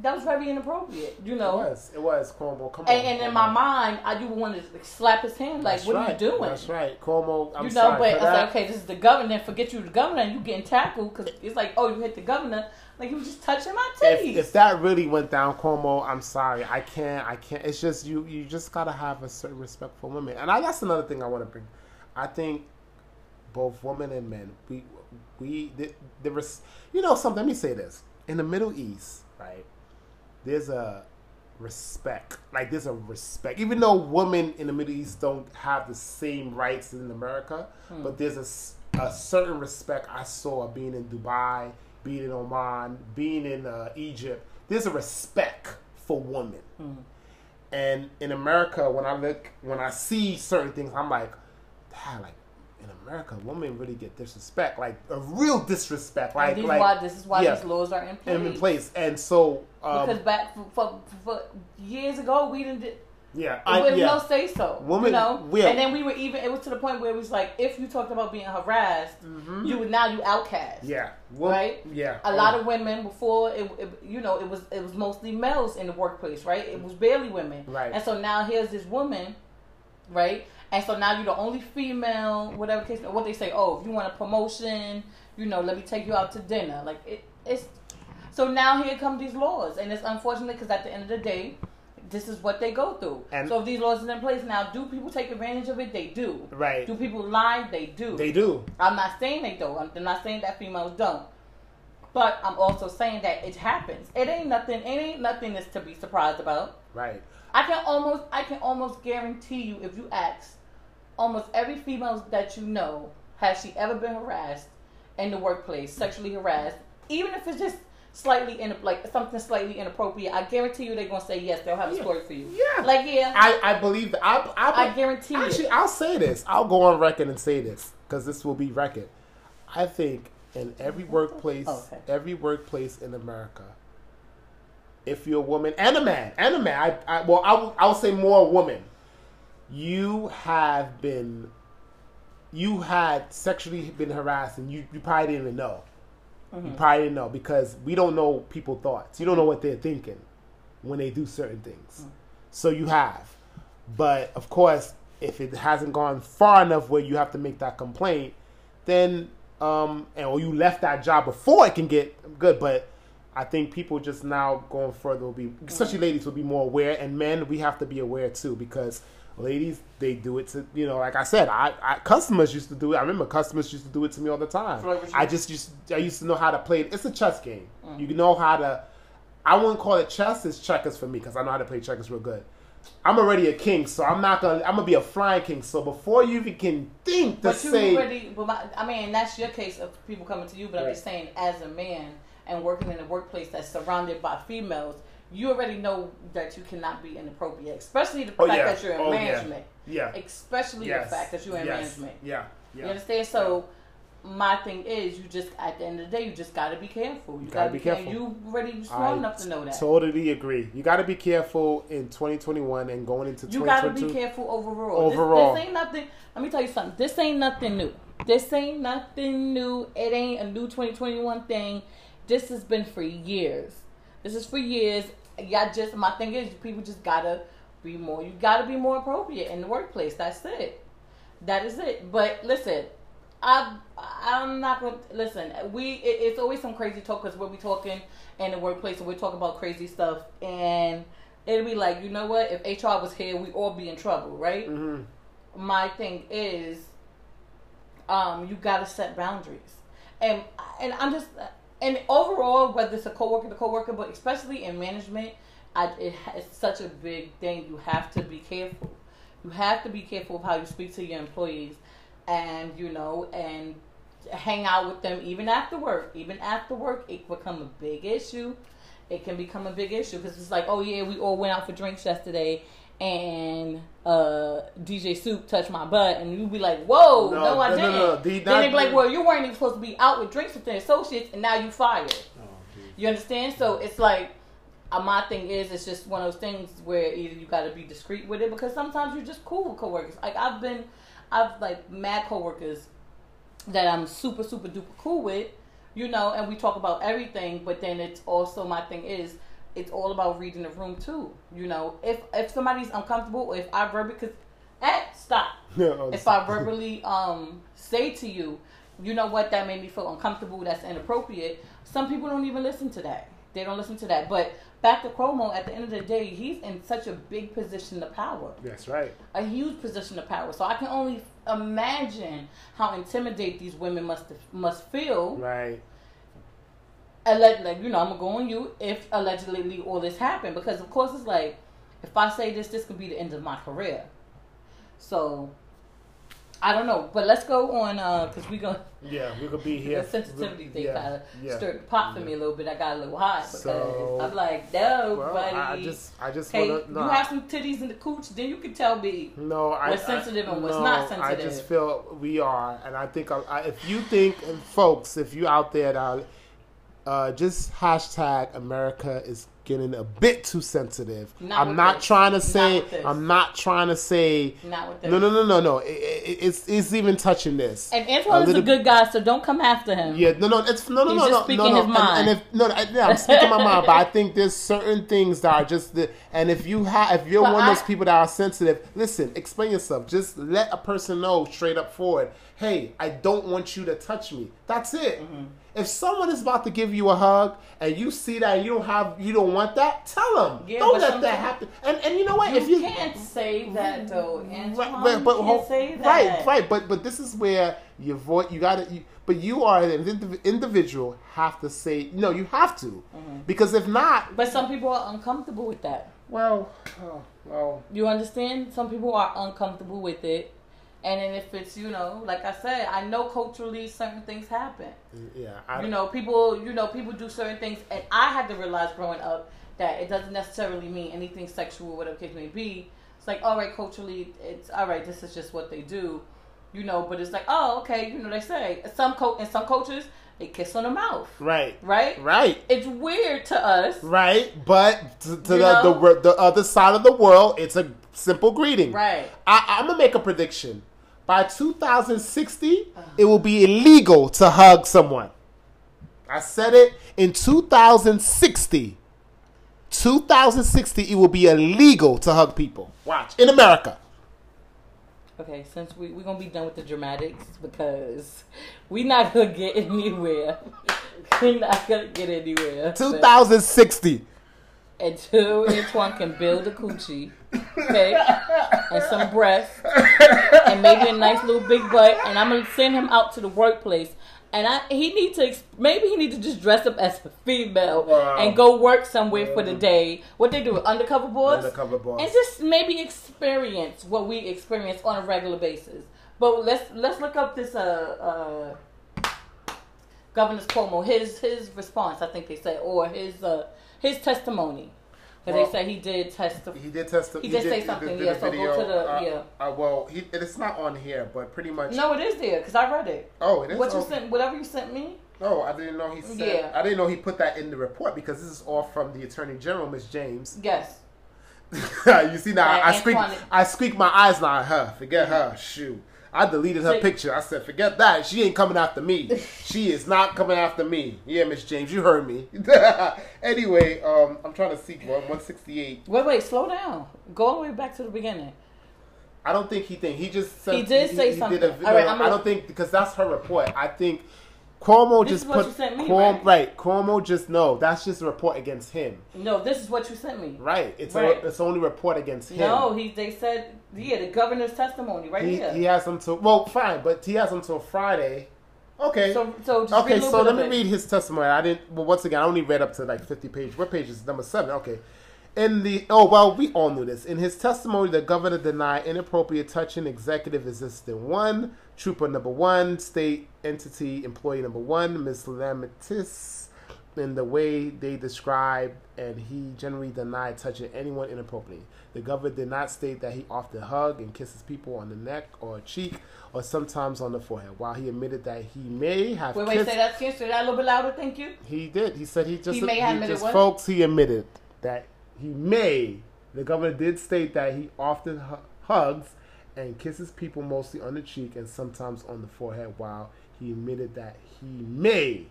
That was very inappropriate, you know. It was. It was Cuomo. Come on. And, and in my mind, I do want to like, slap his hand, like, That's "What right. are you doing?" That's right, Cuomo. I'm you know, but for I was like, okay, this is the governor. Forget you, the governor, and you getting tackled because it's like, oh, you hit the governor. Like he was just touching my if, titties. if that really went down, Cuomo, I'm sorry. I can't. I can't. It's just you. You just gotta have a certain respect for women, and I, that's another thing I want to bring. I think both women and men, we we the, the res, you know something. Let me say this: in the Middle East, right? There's a respect. Like there's a respect, even though women in the Middle East don't have the same rights as in America, hmm. but there's a a certain respect I saw being in Dubai, being in Oman, being in uh, Egypt. There's a respect for women, and in America, when I look, when I see certain things, I'm like, "Damn, like in America, women really get disrespect, like a real disrespect, like like why, this is why yeah, these laws are in place. and in place, and so um, because back for, for, for years ago, we didn't. Yeah, I, was yeah. no say so. Woman- you know, yeah. and then we were even. It was to the point where it was like, if you talked about being harassed, you would now you outcast. Mm-hmm. Yeah. Well, Right? Yeah. A lot of women before it, it, you know, it was it was mostly males in the workplace, right? It was barely women, Right. And so now here's this woman, right? And so now you're the only female, whatever case. What they say, oh, if you want a promotion, you know, let me take you out to dinner. Like it, it's. So now here come these laws, and it's unfortunate because at the end of the day, this is what they go through. And- so if these laws are in place now, do people take advantage of it? They do. Right. Do people lie? They do. They do. I'm not saying they don't. I'm not saying that females don't. But I'm also saying that it happens. It ain't nothing. It ain't nothing that's to be surprised about. Right. I can almost, I can almost guarantee you, if you ask almost every female that you know, has she ever been harassed in the workplace, sexually harassed, even if it's just slightly in like something slightly inappropriate, I guarantee you they're gonna say yes. They'll have a Yeah. story for you. Yeah. Like yeah, I, I believe that. I, I, I guarantee it. Actually, I'll say this. I'll go on record and say this because this will be record. I think in every workplace, Okay. every workplace in America, if you're a woman and a man and a man, I, I well, I will, I will say more woman. You have been, you had sexually been harassed, and you, you probably didn't even know. Mm-hmm. You probably didn't know because we don't know people thoughts. You don't know what they're thinking when they do certain things. Mm. So you have. But of course, if it hasn't gone far enough where you have to make that complaint, then um and or you left that job before it can get good. But I think people just now going further will be, especially mm. ladies, will be more aware, and men we have to be aware too because ladies they do it to you know like I said I, I customers used to do it. I remember customers used to do it to me all the time. Like I just used I used to know how to play it. It's a chess game. Mm. You know how to I wouldn't call it chess it's checkers for me because I know how to play checkers real good. I'm already a king so I'm not gonna I'm gonna be a flying king. So before you even can think to But you say already, but my, I mean, that's your case of people coming to you. But I'm just saying, as a man and working in a workplace that's surrounded by females, you already know that you cannot be inappropriate, especially the Oh, fact yeah. that you're in Oh, management. yeah Especially Yes. the fact that you're in Yes. management. yeah yeah You understand? So. My thing is, you just at the end of the day, you just gotta be careful. You, gotta be care- careful. You already smart I enough to know that. Totally agree. You got to be careful in 2021 and going into You gotta 2022. be careful overall. This- Overall. This, ain't nothing. Let me tell you something. This ain't nothing new. This ain't nothing new. It ain't a new 2021 thing. This has been for years. This is for years. Y'all just, my thing is, people just gotta be more, you gotta be more appropriate in the workplace. That's it. That is it. But listen, I, I'm not gonna, listen, we, it, it's always some crazy talk because we'll be talking in the workplace and we're talking about crazy stuff and it'll be like, you know what? If HR was here, we all be in trouble, right? Mhm. My thing is, um, you gotta set boundaries, and and I'm just and overall, whether it's a coworker to coworker, but especially in management, I, it, it's such a big thing. You have to be careful. You have to be careful of how you speak to your employees, and you know, and hang out with them even after work. Even after work, it become a big issue. It can become a big issue because it's like, oh yeah, we all went out for drinks yesterday, and uh, DJ Soup touched my butt, and you'd be like, whoa, no, No, I no, didn't. no, no, the- then they'd be like, well, you weren't even supposed to be out with drinks with the associates, and now you fired. You understand? So it's like uh, my thing is, it's just one of those things where either you got to be discreet with it because sometimes you're just cool with coworkers. Like I've been, I've like mad coworkers that I'm super super duper cool with, you know, and we talk about everything. But then it's also my thing is. It's all about reading the room too, you know. If if somebody's uncomfortable, or if I verbally, cause, eh, stop if I verbally um say to you, you know what, that made me feel uncomfortable, that's inappropriate. Some people don't even listen to that. They don't listen to that. But back to Cuomo, at the end of the day, he's in such a big position of power, That's right. a huge position of power. So I can only imagine how intimidated these women must must feel. Right. Alleg- like you know, I'm gonna go on you if allegedly all this happened because of course it's like if I say this, this could be the end of my career. So I don't know, but let's go on uh, because we gonna Yeah, we could be here. the sensitivity thing yeah, kind of yeah. stirred the pot for me a little bit. I got a little hot because So- I'm like, no, Well, buddy. I just, I just hey, want to. No, you have some titties in the cooch, then you can tell me. no, I, what's sensitive I, and what's no, not sensitive. I just feel we are, and I think I, I, if you think, and folks, if you out there, that, uh, just hashtag America is getting a bit too sensitive. Not I'm not this. trying to say. this. I'm not trying to say. Not. No, no, no, no, no. It, it, it's it's even touching this. And Antoine is a good guy, so don't come after him. Yeah, no, no, it's no, no, He's no, just no, speaking no, no. his mind. And, and if no, I, yeah, I'm speaking my mind, but I think there's certain things that are just the. And if you have, if you're But one of those people that are sensitive, listen, explain yourself. Just let a person know straight up forward. Hey, I don't want you to touch me. That's it. Mm-hmm. If someone is about to give you a hug and you see that you don't have, you don't want that, tell them. Yeah, don't let that happen. And and you know what? You if you can't say that though, Antoine. Right, but, but can't say that. right, right. But but this is where your voice. You got to. You, but you are an indiv- individual. Have to say no. You have to Mm-hmm. because if not, But some people are uncomfortable with that. well, oh, well, You understand? Some people are uncomfortable with it. And then if it's, you know, like I said, I know culturally certain things happen. Mm, yeah. I, You know, people, you know, people do certain things, and I had to realize growing up that it doesn't necessarily mean anything sexual, whatever case may be. It's like, all right, culturally, it's all right. This is just what they do, you know. But it's like, oh, okay, you know, they say some co- in some cultures they kiss on the mouth, right, right? right, It's weird to us, right. But to, to the, the the other side of the world, it's a simple greeting. right? I, I'm gonna make a prediction. By 2060, uh-huh. it will be illegal to hug someone. I said it in 2060. 2060, it will be illegal to hug people. Watch in America. Okay, since we we're gonna be done with the dramatics because we not gonna get anywhere. we're not gonna get anywhere. 2060. Until Antoine can build a coochie, okay, and some breasts, and maybe a nice little big butt, and I'm gonna send him out to the workplace. And I, he need to maybe he need to just dress up as a female Wow. and go work somewhere for the day. What they do, undercover boys, Undercover boys, and just maybe experience what we experience on a regular basis. But let's let's look up this uh uh Governor Cuomo his his response I think they say or his uh his testimony because Well, they said he did testify. He did test. He did say something, yeah, so go to the- uh, yeah. Uh, well, he, it's not on here, but pretty much. No, it is there because I read it. Oh, it is. What you oh, sent, whatever you sent me. Oh, I didn't know he said. Yeah. I didn't know he put that in the report because this is all from the Attorney General, Miss James. Yes. you see now, I squeak. Antoine- I squeak my eyes now at her. Forget her. Shoot. I deleted her picture. I said, forget that. She ain't coming after me. she is not coming after me. Yeah, Miss James, you heard me. anyway, um, I'm trying to see one 168. Wait, wait, slow down. Go all the way back to the beginning. I don't think he think he just said He did say something. Did a, All right, no, gonna- don't think because that's her report. I think Cuomo This just put me, Cuomo, right? Cuomo just no. That's just a report against him. No, this is what you sent me. Right. It's Right. A, it's only report against him. No, he they said yeah the governor's testimony right he, here. he has until well fine, but he has until Friday. Okay. So so just okay, so let me read his testimony. I didn't. Well, once again, I only read up to like fifty pages. What page is number seven? Okay. In the oh well, we all knew this. In his testimony, the governor denied inappropriate touching executive assistant one, trooper number one, state entity employee number one, Miss Limmiatis, in the way they described, and he generally denied touching anyone inappropriately. The governor did not state that he often hugged and kisses people on the neck or cheek or sometimes on the forehead. While he admitted that he may have Wait, wait, say that again. Say that a little bit louder. Thank you. he did. He said he just He may have just what? folks. He admitted that he may. The governor did state that he often hugs and kisses people mostly on the cheek and sometimes on the forehead. While he admitted that he may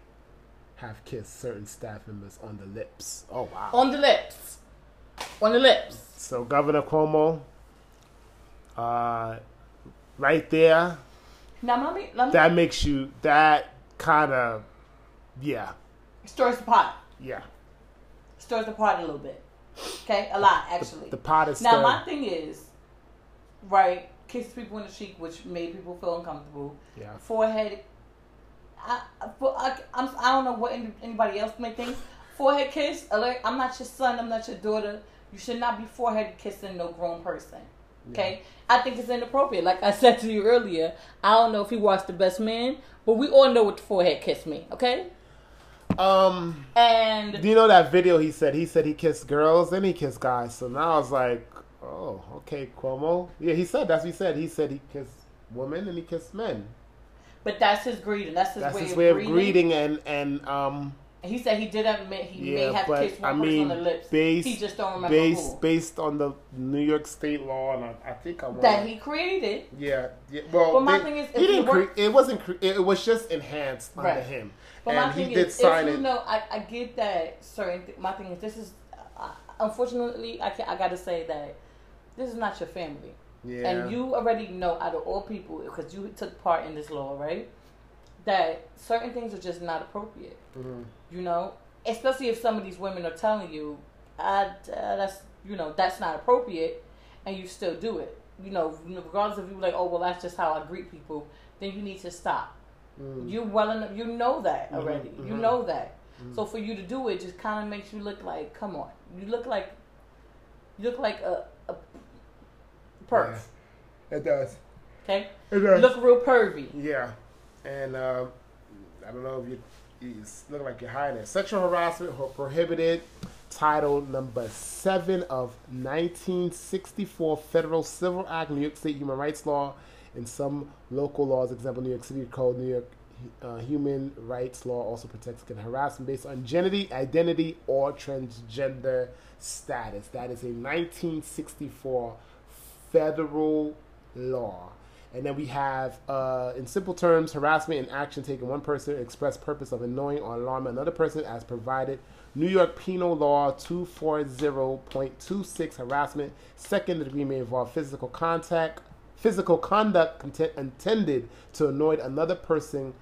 have kissed certain staff members on the lips. Oh wow! On the lips. On the lips. So Governor Cuomo, uh, right there, Now let me let me that makes you that kind of yeah stirs the pot. yeah. Stirs the pot a little bit. Okay, a lot actually. The pot is now stirred. my thing is, right? Kiss people in the cheek, which made people feel uncomfortable. yeah. Forehead. I, I, I, I'm, I don't know what anybody else may think. Forehead kiss. Alert, I'm not your son. I'm not your daughter. You should not be forehead kissing no grown person. Okay, I think it's inappropriate. Like I said to you earlier, I don't know if he watched The Best Man, but we all know what the forehead kiss mean. Okay, Um. and Do you know that video he said? He said he kissed girls and he kissed guys. So now I was like, oh, okay, Cuomo. Yeah, he said that's what he said. He said he kissed women and he kissed men. but that's his greeting. That's his That's way his of way of greeting. and and um He said he did admit he yeah, may have but kissed I one mean person on the lips. based he just don't remember based who. based on the New York State law and I, I think I want that he created. yeah, yeah. Well, But my they- thing is, he didn't. Cre- it wasn't. Cre- it was just enhanced under him, But and my he thing did is, sign if you it. know, I, I get that certain. Th- my thing is, this is uh, unfortunately, I can, I got to say that this is not your family, yeah, and you already know out of all people because you took part in this law, right? That certain things are just not appropriate. Mhm. You know, especially if some of these women are telling you, uh, that's you know that's not appropriate, and you still do it. You know, regardless of you like, oh well, that's just how I greet people. Then you need to stop. Mm. You well enough. You know that Mhm, already. You mhm. know that. So for you to do it, just kind of makes you look like, come on, you look like, you look like a, a perv. It does. Okay, It you does. look real pervy. Yeah, and uh, I don't know if you, you look like you're hiding it. Sexual harassment prohibited. Title number seven of 1964 Federal Civil Act, New York State Human Rights Law, and some local laws, example New York City Code, New York uh, Human Rights Law also protects against harassment based on gender, identity, or transgender status. That is a 1964 federal law. And then we have, uh, in simple terms, harassment and action taken one person express purpose of annoying or alarming another person as provided. New York Penal Law 240.26 harassment. Second degree may involve physical contact, physical conduct content, intended to annoy another person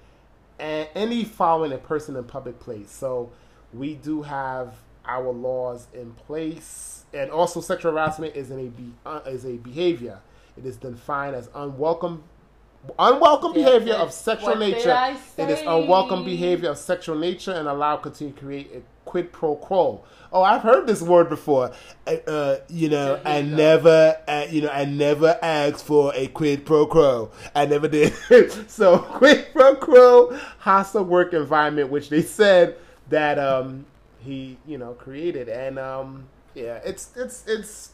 and any following a person in public place. So we do have our laws in place, and also sexual harassment is in a be, uh, is a behavior. It is defined as unwelcome unwelcome Yeah, behavior of sexual nature. It is unwelcome behavior of sexual nature and allow continue to create a quid pro quo. Oh, I've heard this word before. Uh, uh, you know, I here you go. never, uh, you know, I never asked for a quid pro quo. I never did. so quid pro quo, hostile work environment, which they said that um, he, you know, created, and um, yeah, it's it's it's.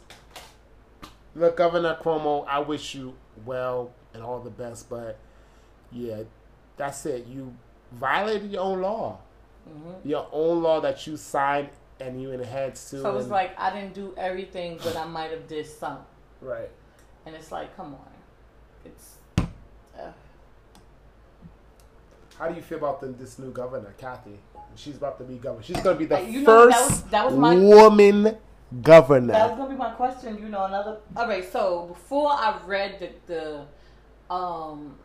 Look, Governor Cuomo, I wish you well and all the best, but yeah, that's it. You violated your own law, your own law that you signed and you enhanced to. Mm-hmm. So it's like I didn't do everything, but I might have did some, right. and it's like, come on, it's. Uh, How do you feel about the, this new governor, Kathy? She's about to be governor. She's going to be the you know, that first was- that was my- woman governor. that was gonna be my question. You know, another. All right, so before I read the the um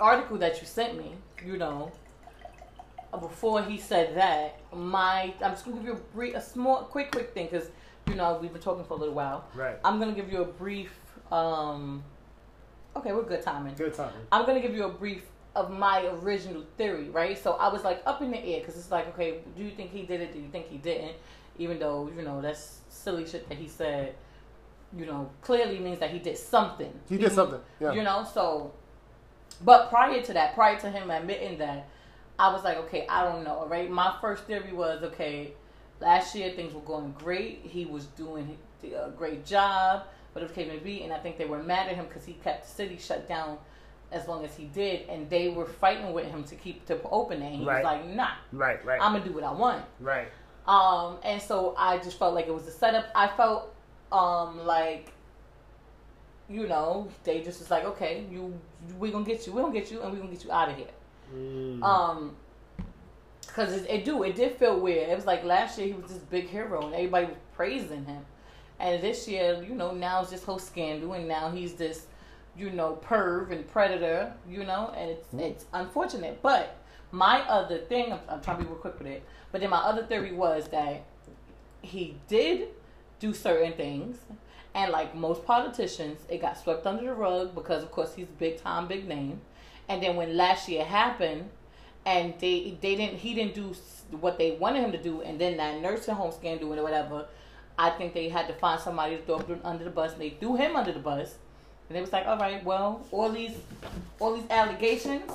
article that you sent me, you know, before he said that, my I'm just gonna give you a brief, a small, quick, quick thing because you know we've been talking for a little while. Right. I'm gonna give you a brief. um Okay, we're good timing. Good timing. I'm gonna give you a brief of my original theory, right? So I was like up in the air because it's like, okay, do you think he did it? Do you think he didn't? Even though you know that's silly shit that he said, you know, clearly means that he did something. He did something, yeah. You know, so. But prior to that, prior to him admitting that, I was like, okay, I don't know, right? My first theory was, okay, last year things were going great. He was doing a great job, but it came to be, and I think they were mad at him because he kept the city shut down as long as he did, and they were fighting with him to keep to open it. And he Right. was like, nah, Right, right, I'm gonna do what I want. right. Um, and so I just felt like it was a setup. I felt um like you know, they just was like, okay, you we gonna get you, we gonna get you, and we gonna get you out of here. Mm. Um, because it, it do it did feel weird. It was like last year he was this big hero and everybody was praising him, and this year, you know, now it's just whole scandal, and now he's this, you know, perv and predator, you know, and it's mm. it's unfortunate. But my other thing, I'm, I'm trying to be real quick with it, but then my other theory was that he did do certain things. And like most politicians, it got swept under the rug because, of course, he's big time, big name. And then when last year happened, and they they didn't he didn't do what they wanted him to do, and then that nursing home scandal and whatever, I think they had to find somebody to throw him under the bus. And they threw him under the bus, and it was like, all right, well, all these all these allegations,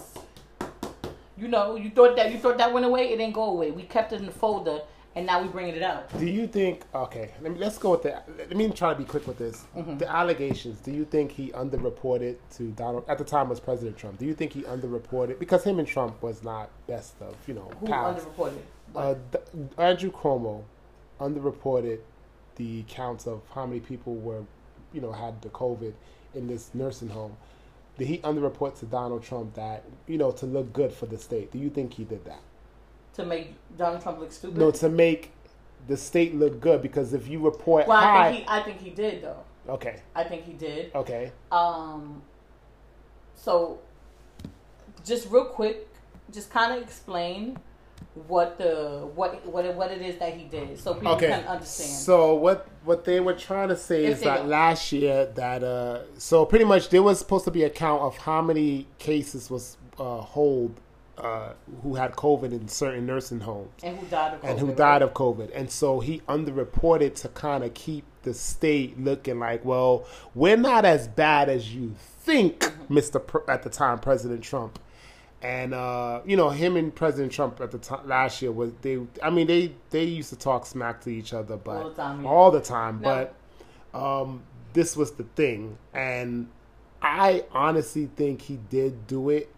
you know, you thought that you thought that went away, it didn't go away. We kept it in the folder, and now we're bringing it out. Do you think? Okay, let me let's go with the. Let me try to be quick with this. Mm-hmm. The allegations. Do you think he underreported to Donald at the time was President Trump? Do you think he underreported because him and Trump was not best of you know Who pals. underreported? Uh, Andrew Cuomo underreported the counts of how many people were, you know, had the COVID in this nursing home. Did he underreport to Donald Trump that you know to look good for the state? Do you think he did that? to make Donald Trump look stupid. No, to make the state look good because if you report well, I high, think he, I think he did though. okay, I think he did. okay, Um, so just real quick, just kind of explain what the what what it, what it is that he did, so people okay. can understand. So what what they were trying to say If is that don't. last year that uh so pretty much there was supposed to be a count of how many cases was uh hold uh who had COVID in certain nursing homes. and who died of COVID? and who right? died of COVID. And so he underreported to kind of keep the state looking like, well, we're not as bad as you think, Mm-hmm. Mr. Pr- at the time, President Trump. And uh, you know him and President Trump at the time last year was they. I mean they they used to talk smack to each other, but All the time, all the time. No. But um, this was the thing, and I honestly think he did do it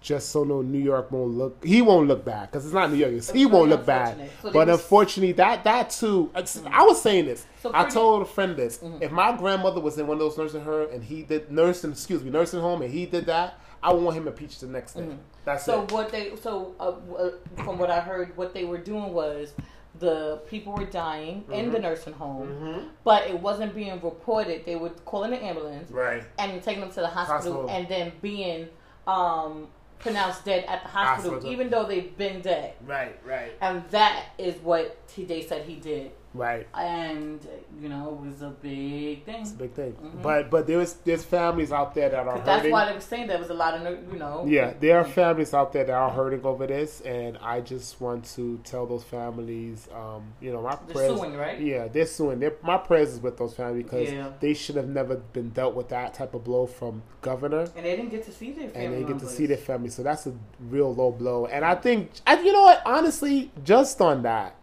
just so no New York won't look. He won't look bad because it's not New York. It's, he won't look bad. So but was- unfortunately, that that too. it's- I was saying this. So I told a friend this. If my grandmother was in one of those nursing home and he did nursing, excuse me, nursing home, and he did that, I want him impeached the next day. That's So it. what they so uh, uh, from what I heard, what they were doing was the people were dying in Mm-hmm. the nursing home, but it wasn't being reported. They would call in the ambulance Right. and taking them to the hospital, Hospital. and then being um, pronounced dead at the hospital, Hospital. even though they've been dead. Right. Right. And that is what he, they said he did. Right. And, you know, it was a big thing. It's a big thing. But but there's there's families out there that are that's why they were saying there was a lot of, you know. Yeah, there are families out there that are hurting over this, and I just want to tell those families, um, you know, my prayers. They're prayers. suing, right? Yeah, they're suing. They're, my prayers is with those families because Yeah. they should have never been dealt with that type of blow from governor, And they didn't get to see their family and they get to see their family. So that's a real low blow. And I think, I, you know what? Honestly, just on that,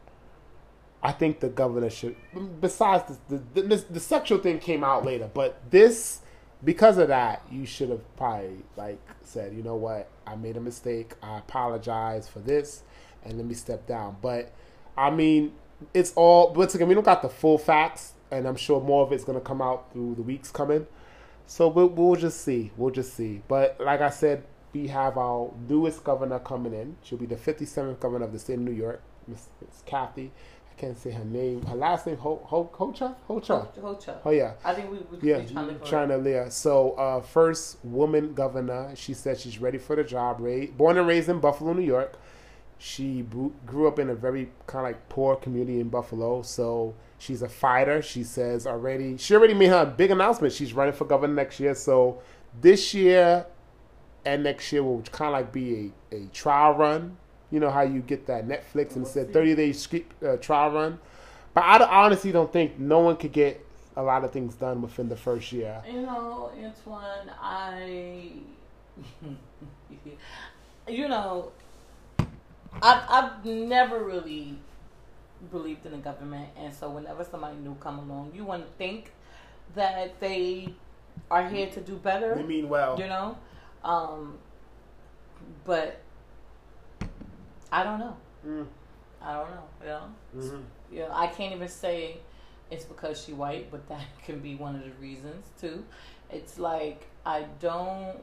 I think the governor should. Besides the the, the the sexual thing came out later, but this because of that, you should have probably like said, you know what, I made a mistake. I apologize for this, and let me step down. But I mean, it's all. Once again, we don't got the full facts, and I'm sure more of it's gonna come out through the weeks coming. So we'll, we'll just see. We'll just see. But like I said, we have our newest governor coming in. She'll be the 57th governor of the state of New York, Miss Kathy. I can't say her name. Her last name, Ho, Ho, Hocha? Hocha. Hocha. Oh, yeah. I think we would Yeah, be trying to look trying to. So, uh, first woman governor. She said she's ready for the job. Ra- born and raised in Buffalo, New York. She grew up in a very kind of like poor community in Buffalo. So she's a fighter. She says already. She already made her big announcement. She's running for governor next year. So this year and next year will kind of like be a, a trial run. You know how you get that Netflix and said 30 day script, uh, trial run. But I, honestly don't think no one could get a lot of things done within the first year. You know, Antoine, I, you know, I've I've never really believed in the government, and so whenever somebody new come along, you want to think that they are here to do better. They mean well. you know, um, but I don't know. Mm. I don't know. You know. Mhm. you know, I can't even say it's because she white, but that can be one of the reasons too. It's like I don't,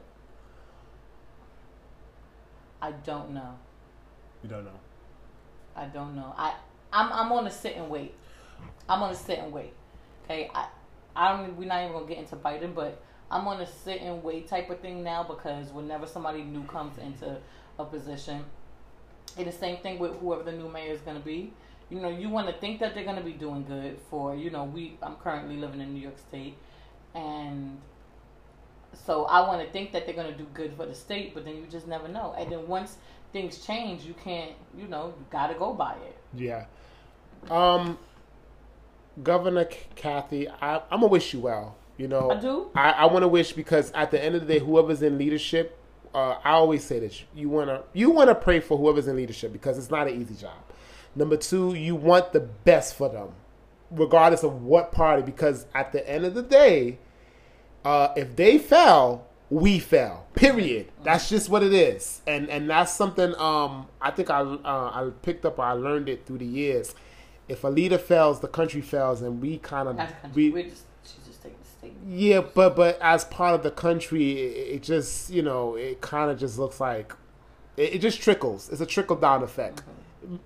I don't know. You don't know. I don't know. I I'm I'm on to sit and wait. I'm on to sit and wait. Okay, I I don't. We're not even gonna get into Biden, but I'm on a sit and wait type of thing now because whenever somebody new comes into a position, and the same thing with whoever the new mayor is gonna be. You know, you want to think that they're gonna be doing good for. You know, we. I'm currently living in New York State, and so I want to think that they're gonna do good for the state, but then you just never know. And then once things change, you can't. You know, you gotta go by it. Yeah. Um, Governor Kathy, I, I'm gonna wish you well. You know, I do. I, I want to wish because at the end of the day, whoever's in leadership, uh, I always say this: you wanna you wanna pray for whoever's in leadership because it's not an easy job. Number two, you want the best for them, regardless of what party. Because at the end of the day, uh, if they fell, we fell. Period. That's just what it is, and and that's something um, I think I uh, I picked up. or I learned it through the years. If a leader fails, the country fails, and we kind of Not the country. we We're just she's just taking the state. yeah, but but as part of the country, it, it just you know it kind of just looks like it, it just trickles. It's a trickle down effect.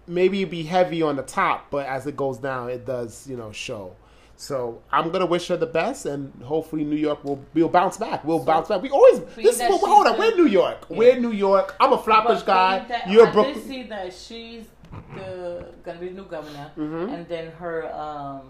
Maybe it'd be heavy on the top, but as it goes down, it does you know show. So I'm gonna wish her the best, and hopefully New York will we'll bounce back. We'll bounce back. We always this is what, hold on. We're New York. Yeah. We're New York. I'm a Flatbush guy. that- You're I Brooklyn. did see that she's the gonna be the new governor, Mhm. and then her um.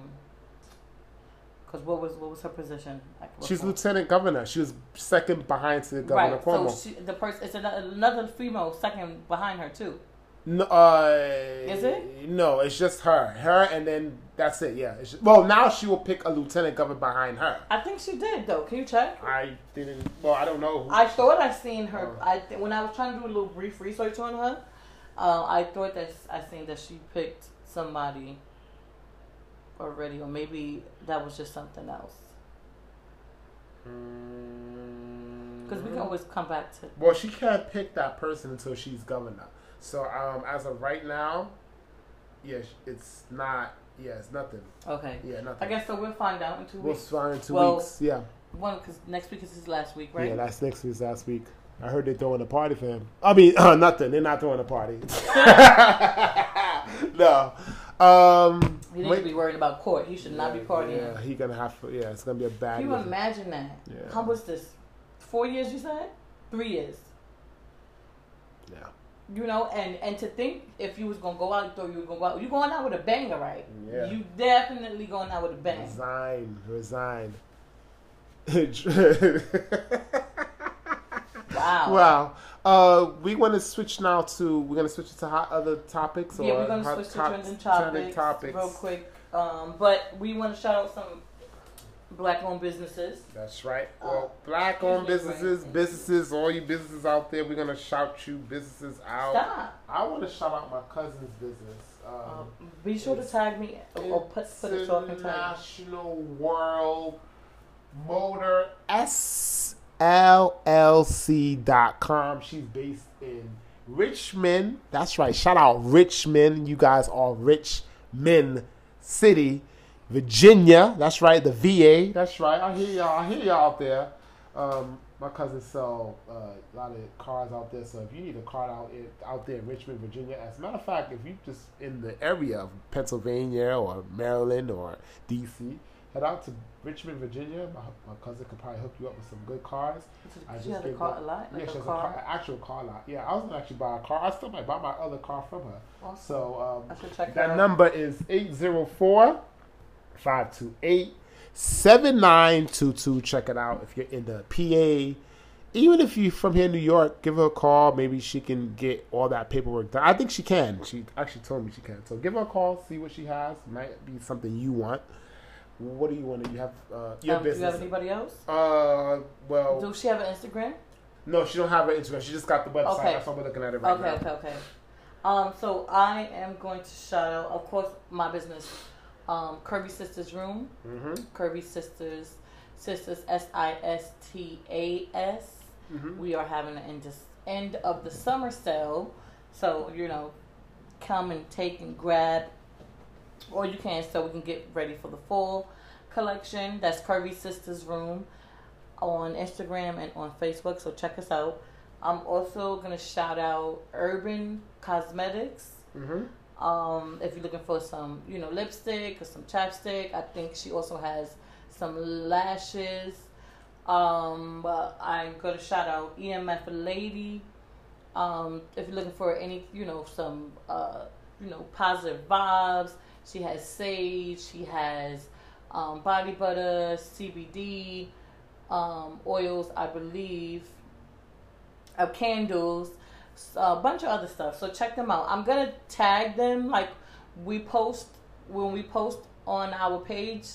Cause what was what was her position? Like, She's lieutenant governor. She was second behind to Governor right. Cuomo. So she, the person it's another, another female second behind her too. No, uh, Is it? No, it's just her. Her, and then that's it. Yeah. It's just, well, now she will pick a lieutenant governor behind her. I think she did though. Can you check? I didn't. Well, I don't know. Who, I thought I seen her. Oh. I th- when I was trying to do a little brief research on her, uh, I thought that I seen that she picked somebody already, or maybe that was just something else. Because we can always come back to. Well, she can't pick that person until she's governor. So, um, as of right now, yeah, it's not. Yeah, it's nothing. Okay. Yeah, nothing. I guess so. We'll find out in 2 we'll weeks. find in two Well, weeks. Yeah. One because next week is his last week, right? Yeah, that's next week's last week. I heard they're throwing a party for him. I mean, uh, nothing. They're not throwing a party. no. Um, He needs to be worried about court. He should not be partying. Yeah, he gonna have to. Yeah, it's gonna be a bad. Can you year. imagine that? Yeah. How was this? Four years, you said? Three years. Yeah. You know, and and to think if you was gonna go out, you thought you was gonna go out. You going out with a banger, right? Yeah. You definitely going out with a bang. Resign. Resign. Wow. wow. Uh, we want to switch now to. We're gonna switch to hot other topics. yeah, or we're gonna switch to trending trending topics, topics. real quick. Um, but we want to shout out some black-owned businesses. That's right. Uh, Well, black-owned businesses, Frank. businesses, all you businesses out there, we're gonna shout you businesses out. Stop. I want to shout out my cousin's business. Uh, Um, be sure to tag me or put put a talking tag. International World Motor SLLC.com. She's based in Richmond. That's right. Shout out Richmond. You guys are Richmond City, Virginia. That's right. The VA. That's right. I hear y'all. I hear y'all out there. Um, my cousins sell uh, a lot of cars out there. So if you need a car out in, out there in Richmond, Virginia, as a matter of fact, if you just in the area of Pennsylvania or Maryland or DC, head out to Richmond, Virginia. My, my cousin could probably hook you up with some good cars. I She had a gave car a lot, yeah, like she a has car. a car, actual car lot. Yeah, I was gonna actually buy a car. I still might buy my other car from her. Awesome. So um, I should check that number is 804 528 7922. Check it out if you're in the PA. Even if you're from here in New York, give her a call. Maybe she can get all that paperwork done. I think she can. She actually told me she can. So give her a call, see what she has. Might be something you want. What do you want? to? You have uh, your Um, do you have anybody else? uh, well, Does she have an Instagram? no, she don't have an Instagram. She just got the website. Okay. That's why we're looking at it right okay, now. okay, okay. Um, so I am going to shout out, of course, my business, um, Curvy Sisters Room. Mm-hmm. Curvy Sisters, Sisters S I S T A S. Mm-hmm. We are having an end, end of the summer sale, so you know, come and take and grab, or you can so we can get ready for the full collection. That's Curvy Sisters Room on Instagram and on Facebook. So check us out. I'm also gonna shout out Urban Cosmetics. Mm-hmm. Um, if you're looking for some, you know, lipstick or some chapstick, I think she also has some lashes. Um, but I'm gonna shout out EMF Lady. Um, if you're looking for any, you know, some, uh, you know, positive vibes, she has sage. She has um, body butter, CBD, um, oils, I believe, uh, candles a bunch of other stuff. So check them out. I'm gonna tag them like we post when we post on our page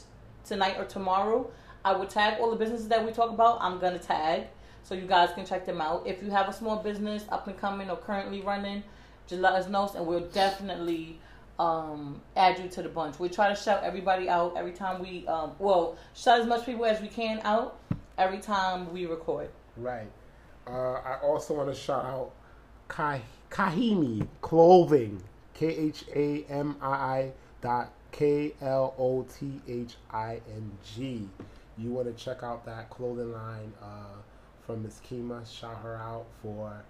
tonight or tomorrow. I will tag all the businesses that we talk about. I'm gonna tag so you guys can check them out. If you have a small business up and coming or currently running, just let us know and we'll definitely um, add you to the bunch. We try to shout everybody out every time we um, well shout as much people as we can out every time we record. Right. Uh, I also want to shout out Ka- Kahimi Clothing. K H A M I I dot K L O T H I N G. You want to check out that clothing line uh, from Miss Kima. Shout her out for,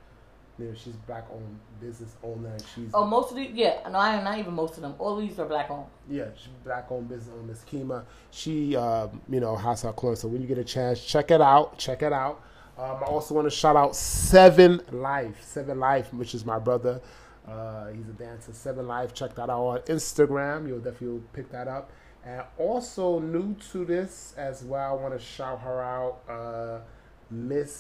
you know, she's black owned business owner. and She's Oh, most of these, yeah, no, I not even most of them. All these are black owned. yeah, she's black owned business owner, Miss Kima. She, um, you know, has her clothes. So when you get a chance, check it out. Check it out. Um, I also want to shout out Seven Life. Seven Life, which is my brother. Uh, he's a dancer. Seven Life. Check that out on Instagram. You'll definitely pick that up. And also new to this as well, I want to shout her out. Uh, Miss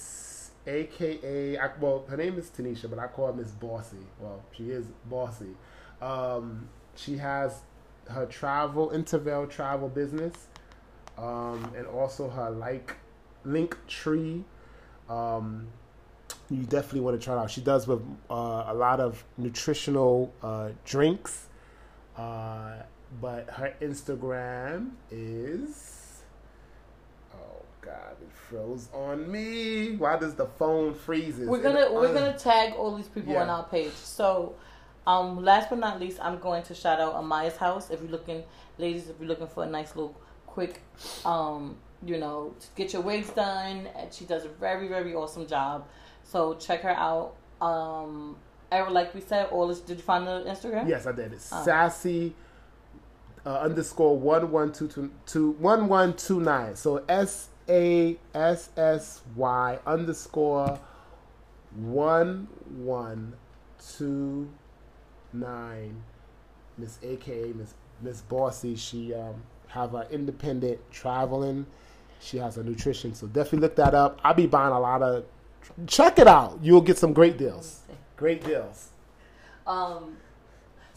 AKA, I, well, her name is Tanisha, but I call her Miss Bossy. Well, she is Bossy. Um, she has her travel, Interval travel business, um, and also her like link tree. Um, you definitely want to try it out. She does with uh, a lot of nutritional uh, drinks, uh, but her Instagram is. God! It froze on me. Why does the phone freezes? We're gonna we're uh, gonna tag all these people on our page. So, um, last but not least, I'm going to shout out Amaya's house. If you're looking, ladies, if you're looking for a nice little quick, um, you know, get your wigs done, and she does a very very awesome job. So check her out. Um, ever like we said, all. Did you find the Instagram? Yes, I did. It's Oh. sassy uh, underscore one one two two two one one two nine. So S A S S Y underscore one one two nine. Miss AKA Miss Miss Bossy. She um have an independent traveling. She has a nutrition, so definitely look that up. I'll be buying a lot of. Check it out. You'll get some great deals. Great deals. Um,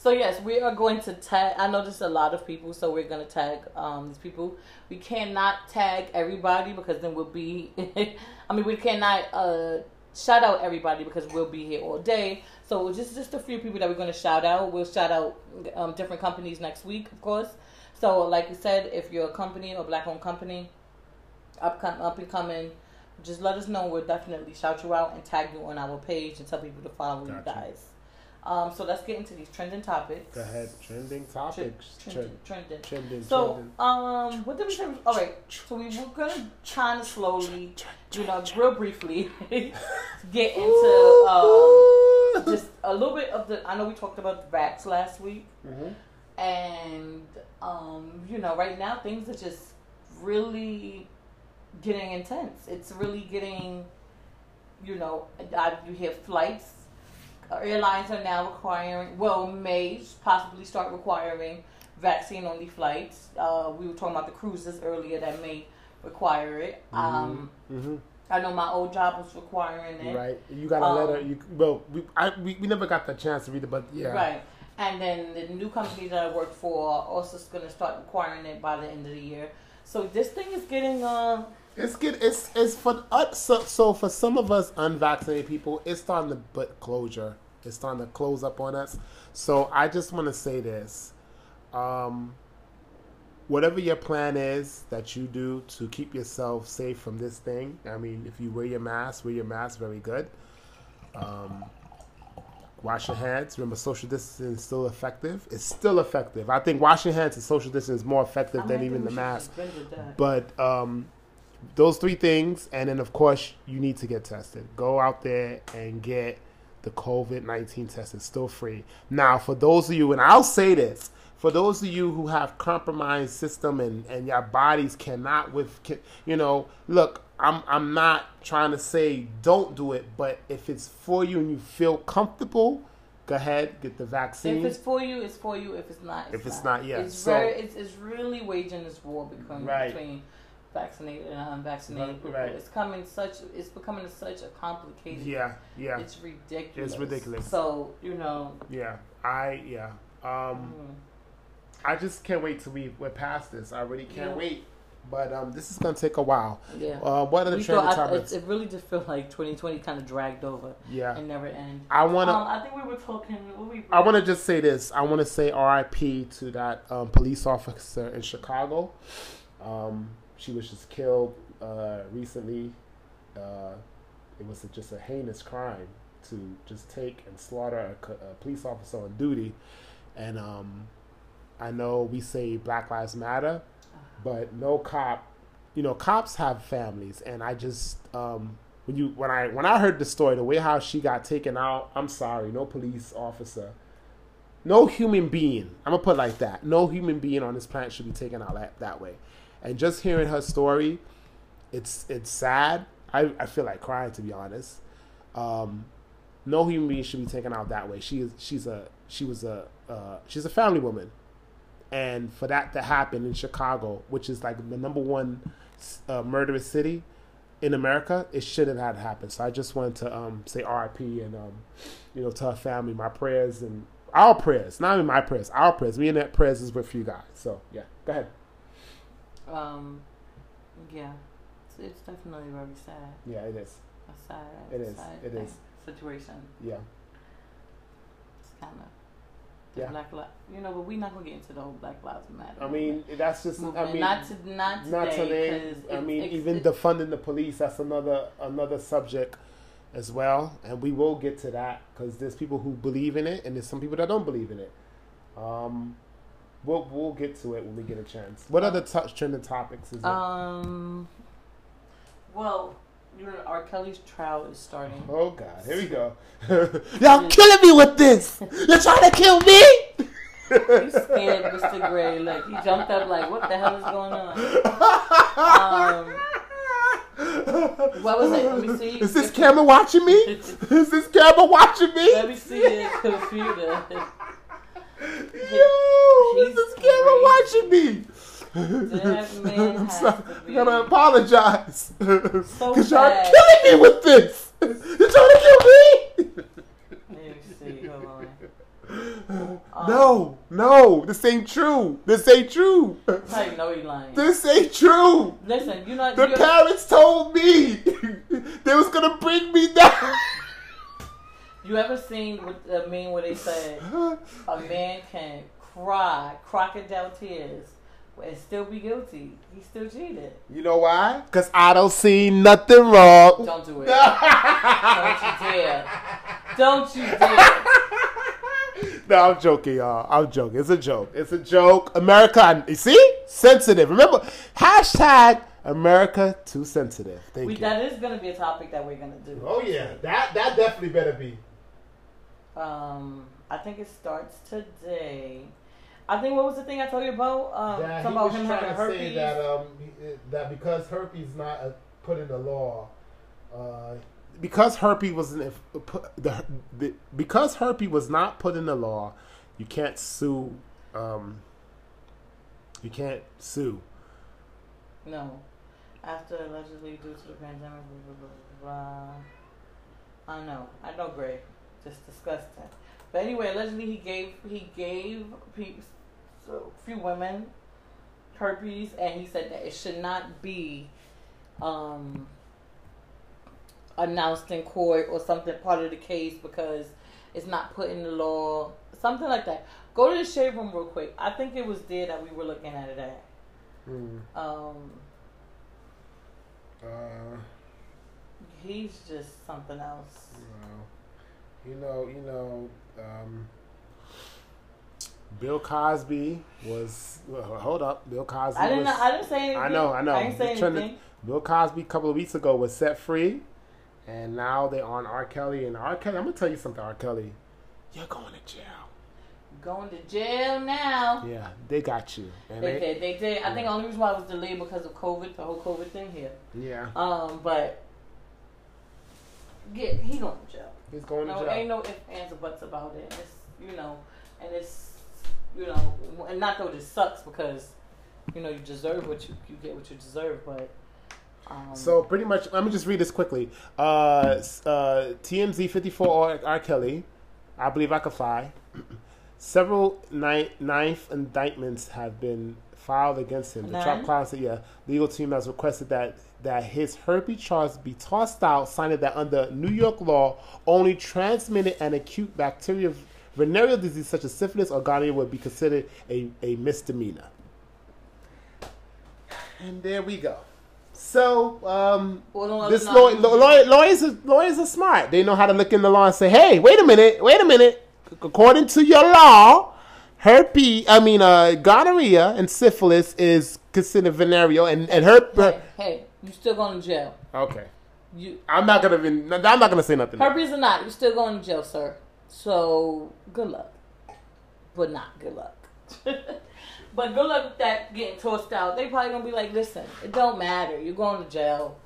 so yes, we are going to tag. I know there's a lot of people, so we're going to tag um, these people. We cannot tag everybody because then we'll be. I mean, we cannot uh, shout out everybody because we'll be here all day. So just just a few people that we're going to shout out. We'll shout out um, different companies next week, of course. So like we said, if you're a company or black-owned company, up up and coming, just let us know. We'll definitely shout you out and tag you on our page and tell people to follow Gotcha. you guys. Um, so let's get into these trending topics. Go ahead. Trending topics. Trending, trending. Trending. So, trending. um, what did we say? All right. So we were gonna kind of slowly, you know, real briefly, get into um, just a little bit of the. I know we talked about vax last week, Mhm. and um, you know, right now things are just really getting intense. It's really getting, you know, uh, you hear flights. Airlines are now requiring, well, may possibly start requiring vaccine only flights. Uh, we were talking about the cruises earlier that may require it. Um, Mhm. I know my old job was requiring it. Right. You got a Um, letter. You well, we, I, we we never got the chance to read it, but yeah. Right. And then the new company that I work for also is going to start requiring it by the end of the year. So this thing is getting uh It's good. It's it's for us. So, so for some of us unvaccinated people, it's starting to put closure. It's starting to close up on us. So I just want to say this: um, whatever your plan is that you do to keep yourself safe from this thing. I mean, if you wear your mask, wear your mask. Very good. Um, wash your hands. Remember, social distancing is still effective. It's still effective. I think washing hands and social distancing is more effective I than even the mask. But um, those three things, and then of course you need to get tested. Go out there and get the COVID nineteen test. It's still free. Now, for those of you, and I'll say this. For those of you who have compromised system and, and your bodies cannot with can, you know look I'm I'm not trying to say don't do it but if it's for you and you feel comfortable go ahead get the vaccine If it's for you, it's for you. If it's not, it's If it's not. not, yeah. It's So- very, it's, it's really waging this war between Right. between vaccinated and unvaccinated people. right. It's coming such, it's becoming such a complicated. yeah yeah It's ridiculous. It's ridiculous. So you know, yeah I yeah um mm, I just can't wait till we we're past this. I really can't Yeah. wait. But um, this is gonna take a while. yeah. Uh, what are the trending topics? it, it really just felt like 2020 kind of dragged over yeah, and never ended. I wanna. um, I think we were talking. What we I want to just say this. I want to say R.I.P. to that um, police officer in Chicago. Um, she was just killed uh, recently. Uh, it was just a heinous crime to just take and slaughter a, a police officer on duty. And um, I know we say Black Lives Matter, but no cop. You know, cops have families, and I just um, when you when I when I heard the story, the way how she got taken out, I'm sorry, no police officer, no human being. I'm gonna put it like that. No human being on this planet should be taken out that, that way. And just hearing her story, it's it's sad. I, I feel like crying to be honest. Um, no human being should be taken out that way. She is she's a she was a uh, she's a family woman, and for that to happen in Chicago, which is like the number one uh, murderous city in America, it shouldn't have happened. So I just wanted to um, say R.I.P. and um, you know to her family, my prayers and our prayers, not even my prayers, our prayers. Me and that prayers is with you guys. So yeah, go ahead. Um, yeah, it's, it's definitely very sad. Yeah, it is. A sad. It is. Sad It is. Situation. Yeah, It's kind of. Yeah. Black li- you know, but we're not gonna get into the whole Black Lives Matter. I mean that's just. movement. I mean, not to not today. not today. I mean, it- even defunding the police. That's another another subject as well, and we will get to that because there's people who believe in it, and there's some people that don't believe in it. Um, we'll we'll get to it when we get a chance. What other t- trending topics is there? Um. Well, you know, R. Kelly's trial is starting. oh God, here we go. Y'all killing me with this. You're trying to kill me. He scared Mr. Gray. Like he jumped up. Like what the hell is going on? Um, what was it? Let me see. Is this camera watching me? Is this camera watching me? Let me see your computer. Yo, This is He's this camera watching me? I'm sorry. I gotta apologize. so Cause y'all bad. killing me with this. You're trying to kill me? Let me see. Hold on. Um, No, no, this ain't true. This ain't true. How you know he lying? This ain't true. Listen, you know The you, parents told me they was gonna bring me down. You ever seen what I mean where they said a man can cry crocodile tears and still be guilty? He still cheated. You know why? Cause I don't see nothing wrong. Don't do it. Don't you dare. Don't you dare. No, I'm joking, y'all. I'm joking. It's a joke. It's a joke. America, you see? Sensitive. Remember, hashtag America too sensitive. Thank We, you. that is going to be a topic that we're going to do. oh yeah, that that definitely better be. Um, I think it starts today. I think what was the thing I told you about? Um, something about him having herpes. That um that because herpes not uh, put in the law, uh, because herpes wasn't put the, the because herpes was not put in the law, you can't sue. Um, you can't sue. No. After allegedly due to the pandemic, blah, blah, blah, blah. I know. I know, Gray. Just disgusting. But anyway, allegedly he gave he gave pe- so, a few women herpes, and he said that it should not be um, announced in court or something part of the case because it's not put in the law, something like that. Go to the shade room real quick. I think it was there that we were looking at it at. Hmm. Um, Uh, he's just something else. You know, you know, um, Bill Cosby was. Well, hold up, Bill Cosby. I didn't. was, I didn't say anything. I know, I know. I didn't say anything. Bill Cosby a couple of weeks ago was set free, and now they're on R. Kelly. And R. Kelly, I'm gonna tell you something, R. Kelly, you're going to jail. Going to jail now. Yeah, they got you. They they, did. They did. I think the only reason why it was delayed because of COVID, the whole COVID thing here. yeah, Um, but yeah, he going to jail. He's going to No, jail. ain't no ifs, ands, or buts about it. It's you know, and it's you know, and not that it sucks because you know you deserve what you you get what you deserve, but. Um, So pretty much, let me just read this quickly. Uh, uh, TMZ 54 R. R. Kelly, I believe I could fly. Several ni- ninth indictments have been filed against him. The? Trap Clown yeah, legal team has requested that that his herpes charge be tossed out, signing that under New York law, only transmitted and acute bacterial venereal disease such as syphilis or gonorrhea would be considered a, a misdemeanor. And there we go. So, um, Well, this lawyer, law- lawyers, are, lawyers are smart. They know how to look in the law and say, "Hey, wait a minute, wait a minute. According to your law, herpes, I mean, uh, gonorrhea and syphilis is considered venereal, and and herp. hey, hey, you still going to jail. Okay, You I'm not gonna. Even, I'm not gonna say nothing. herpes or not, you're still going to jail, sir. So good luck, but not good luck. but good luck with that getting tossed out. They probably gonna be like, listen, it don't matter. You're going to jail.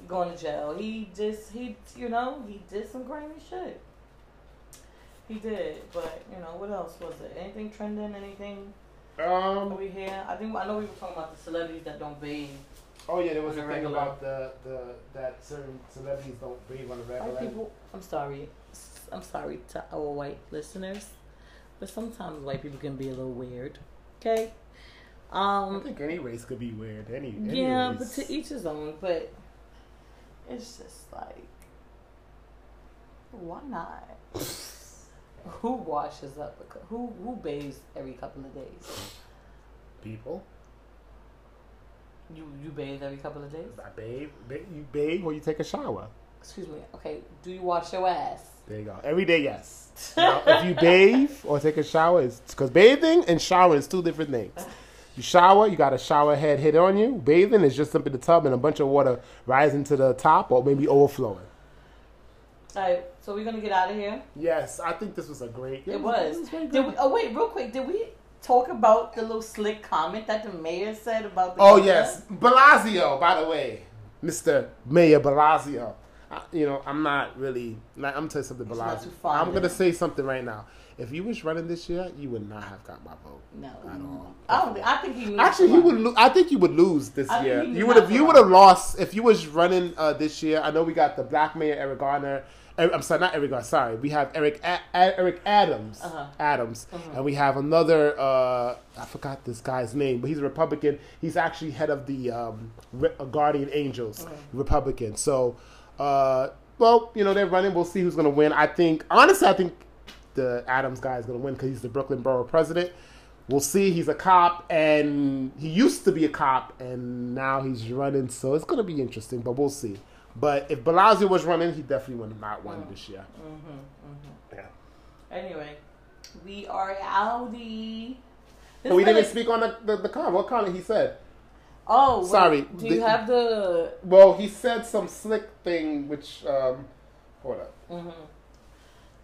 You're going to jail. He just he, you know, he did some grimy shit. He did, but you know what else was it? Anything trending? Anything Um. over here? I think I know we were talking about the celebrities that don't bathe. Oh yeah, there was a the thing regular. about the the that certain celebrities don't breathe on the White regular. people, I'm sorry. I'm sorry to our white listeners, but sometimes white people can be a little weird. Okay. Um, I think any race could be weird. Any. any Yeah, race. but to each his own. But it's just like, why not? who washes up? Who who bathes every couple of days? people. You you bathe every couple of days? I bathe. ba- You bathe or you take a shower. Excuse me. Okay. Do you wash your ass? There you go. Every day, yes. Now, if you bathe or take a shower, it's because bathing and showering is two different things. You shower, you got a shower head hit on you. Bathing is just simply the tub and a bunch of water rising to the top or maybe overflowing. All right. So we're gonna get out of here. Yes, I think this was a great. It was. this very Did we? Oh wait, real quick. Did we? Talk about the little slick comment that the mayor said about the Oh governor? yes, Blasio. By the way, Mr. Mayor Blasio. I, you know, I'm not really. Like, I'm telling something, Blasio. I'm gonna say something right now. If you was running this year, you would not have got my vote. No. At all. I don't think, I think he Actually, he would. Lo- I think you would lose this I year. You would have. You would have lost if you was running uh, this year. I know we got the black mayor Eric Garner. I'm sorry, not Eric. Sorry, we have Eric A- A- Eric Adams. Uh-huh. Adams, Uh-huh. and we have another. Uh, I forgot this guy's name, but he's a Republican. He's actually head of the um, Re- uh, Guardian Angels, Uh-huh. Republican. So, uh, well, you know they're running. We'll see who's going to win. I think honestly, I think the Adams guy is going to win because he's the Brooklyn Borough president. We'll see. He's a cop, and he used to be a cop, and now he's running. So it's going to be interesting, but we'll see. But if Blasio was running, he definitely would have not won this year. Mm-hmm, Yeah. Anyway, we are Audi. This But we didn't speak on the, the, the comment. What comment he said? Oh, Sorry, Do you the- have the? Well, he said some slick thing, which, um, hold up. hmm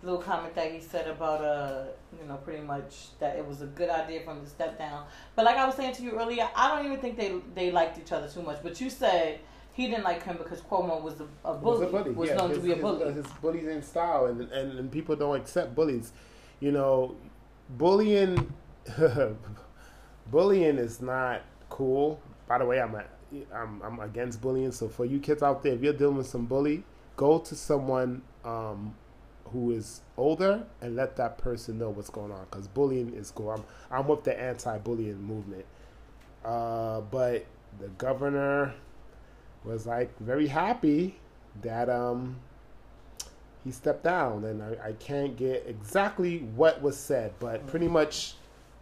Little comment that he said about uh, you know, pretty much that it was a good idea for him to step down. But like I was saying to you earlier, I don't even think they they liked each other too much. But you said he didn't like him because Cuomo was a, a bully. was a bully. Was yeah, known his, to be a bully. uh, His, bullying in style, and, and and people don't accept bullies. You know, bullying, bullying is not cool. By the way, I'm a, I'm I'm against bullying. So for you kids out there, if you're dealing with some bully, go to someone um, who is older and let that person know what's going on. Because bullying is cool. I'm I'm with the anti-bullying movement. Uh, but the governor was like very happy that um he stepped down. And I, I can't get exactly what was said but pretty much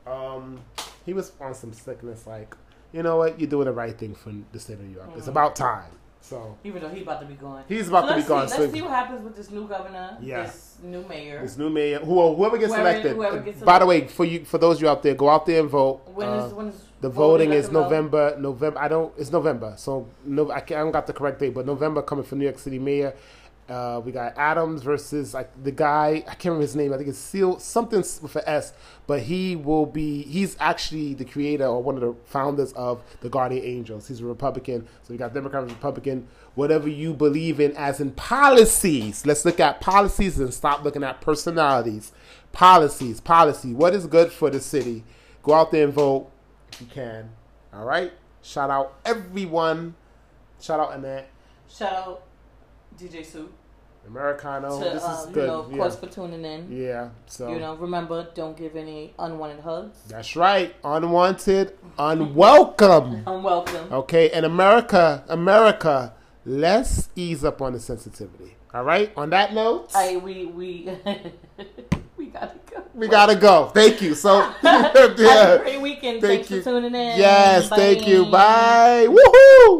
um he was on some sickness like you know what? You're doing the right thing for the state of new york. It's Mhm. about time so Even though he's about to be gone. he's about So to be gone See, so let's see what happens with this new governor. Yeah. This new mayor. this new mayor who, whoever gets Whoever- elected whoever gets by the way for you for those of you out there go out there and vote when Uh, is when is The voting is them know. November. November. I don't. It's November. So no, I, I don't got the correct date, but November coming for New York City mayor. Uh, we got Adams versus like the guy. I can't remember his name. I think it's Seal something with an S. But he will be. He's actually the creator or one of the founders of the Guardian Angels. He's a Republican. So we got Democrat, and Republican. Whatever you believe in, as in policies. Let's look at policies and stop looking at personalities. Policies. Policy. What is good for the city? Go out there and vote if you can. All right. Shout out everyone. Shout out Annette, Shout out DJ Sue Americano. to this is um, you good. know, of yeah. course, for tuning in. yeah. So You know, remember, don't give any unwanted hugs. that's right. Unwanted, unwelcome. Unwelcome. Okay. And America, America, let's ease up on the sensitivity. All right. On that note, I we we we gotta go. we gotta go. Thank you. So Have a great weekend. Thank Thanks you. for tuning in. Yes. Thank you. Bye. Bye. Woohoo.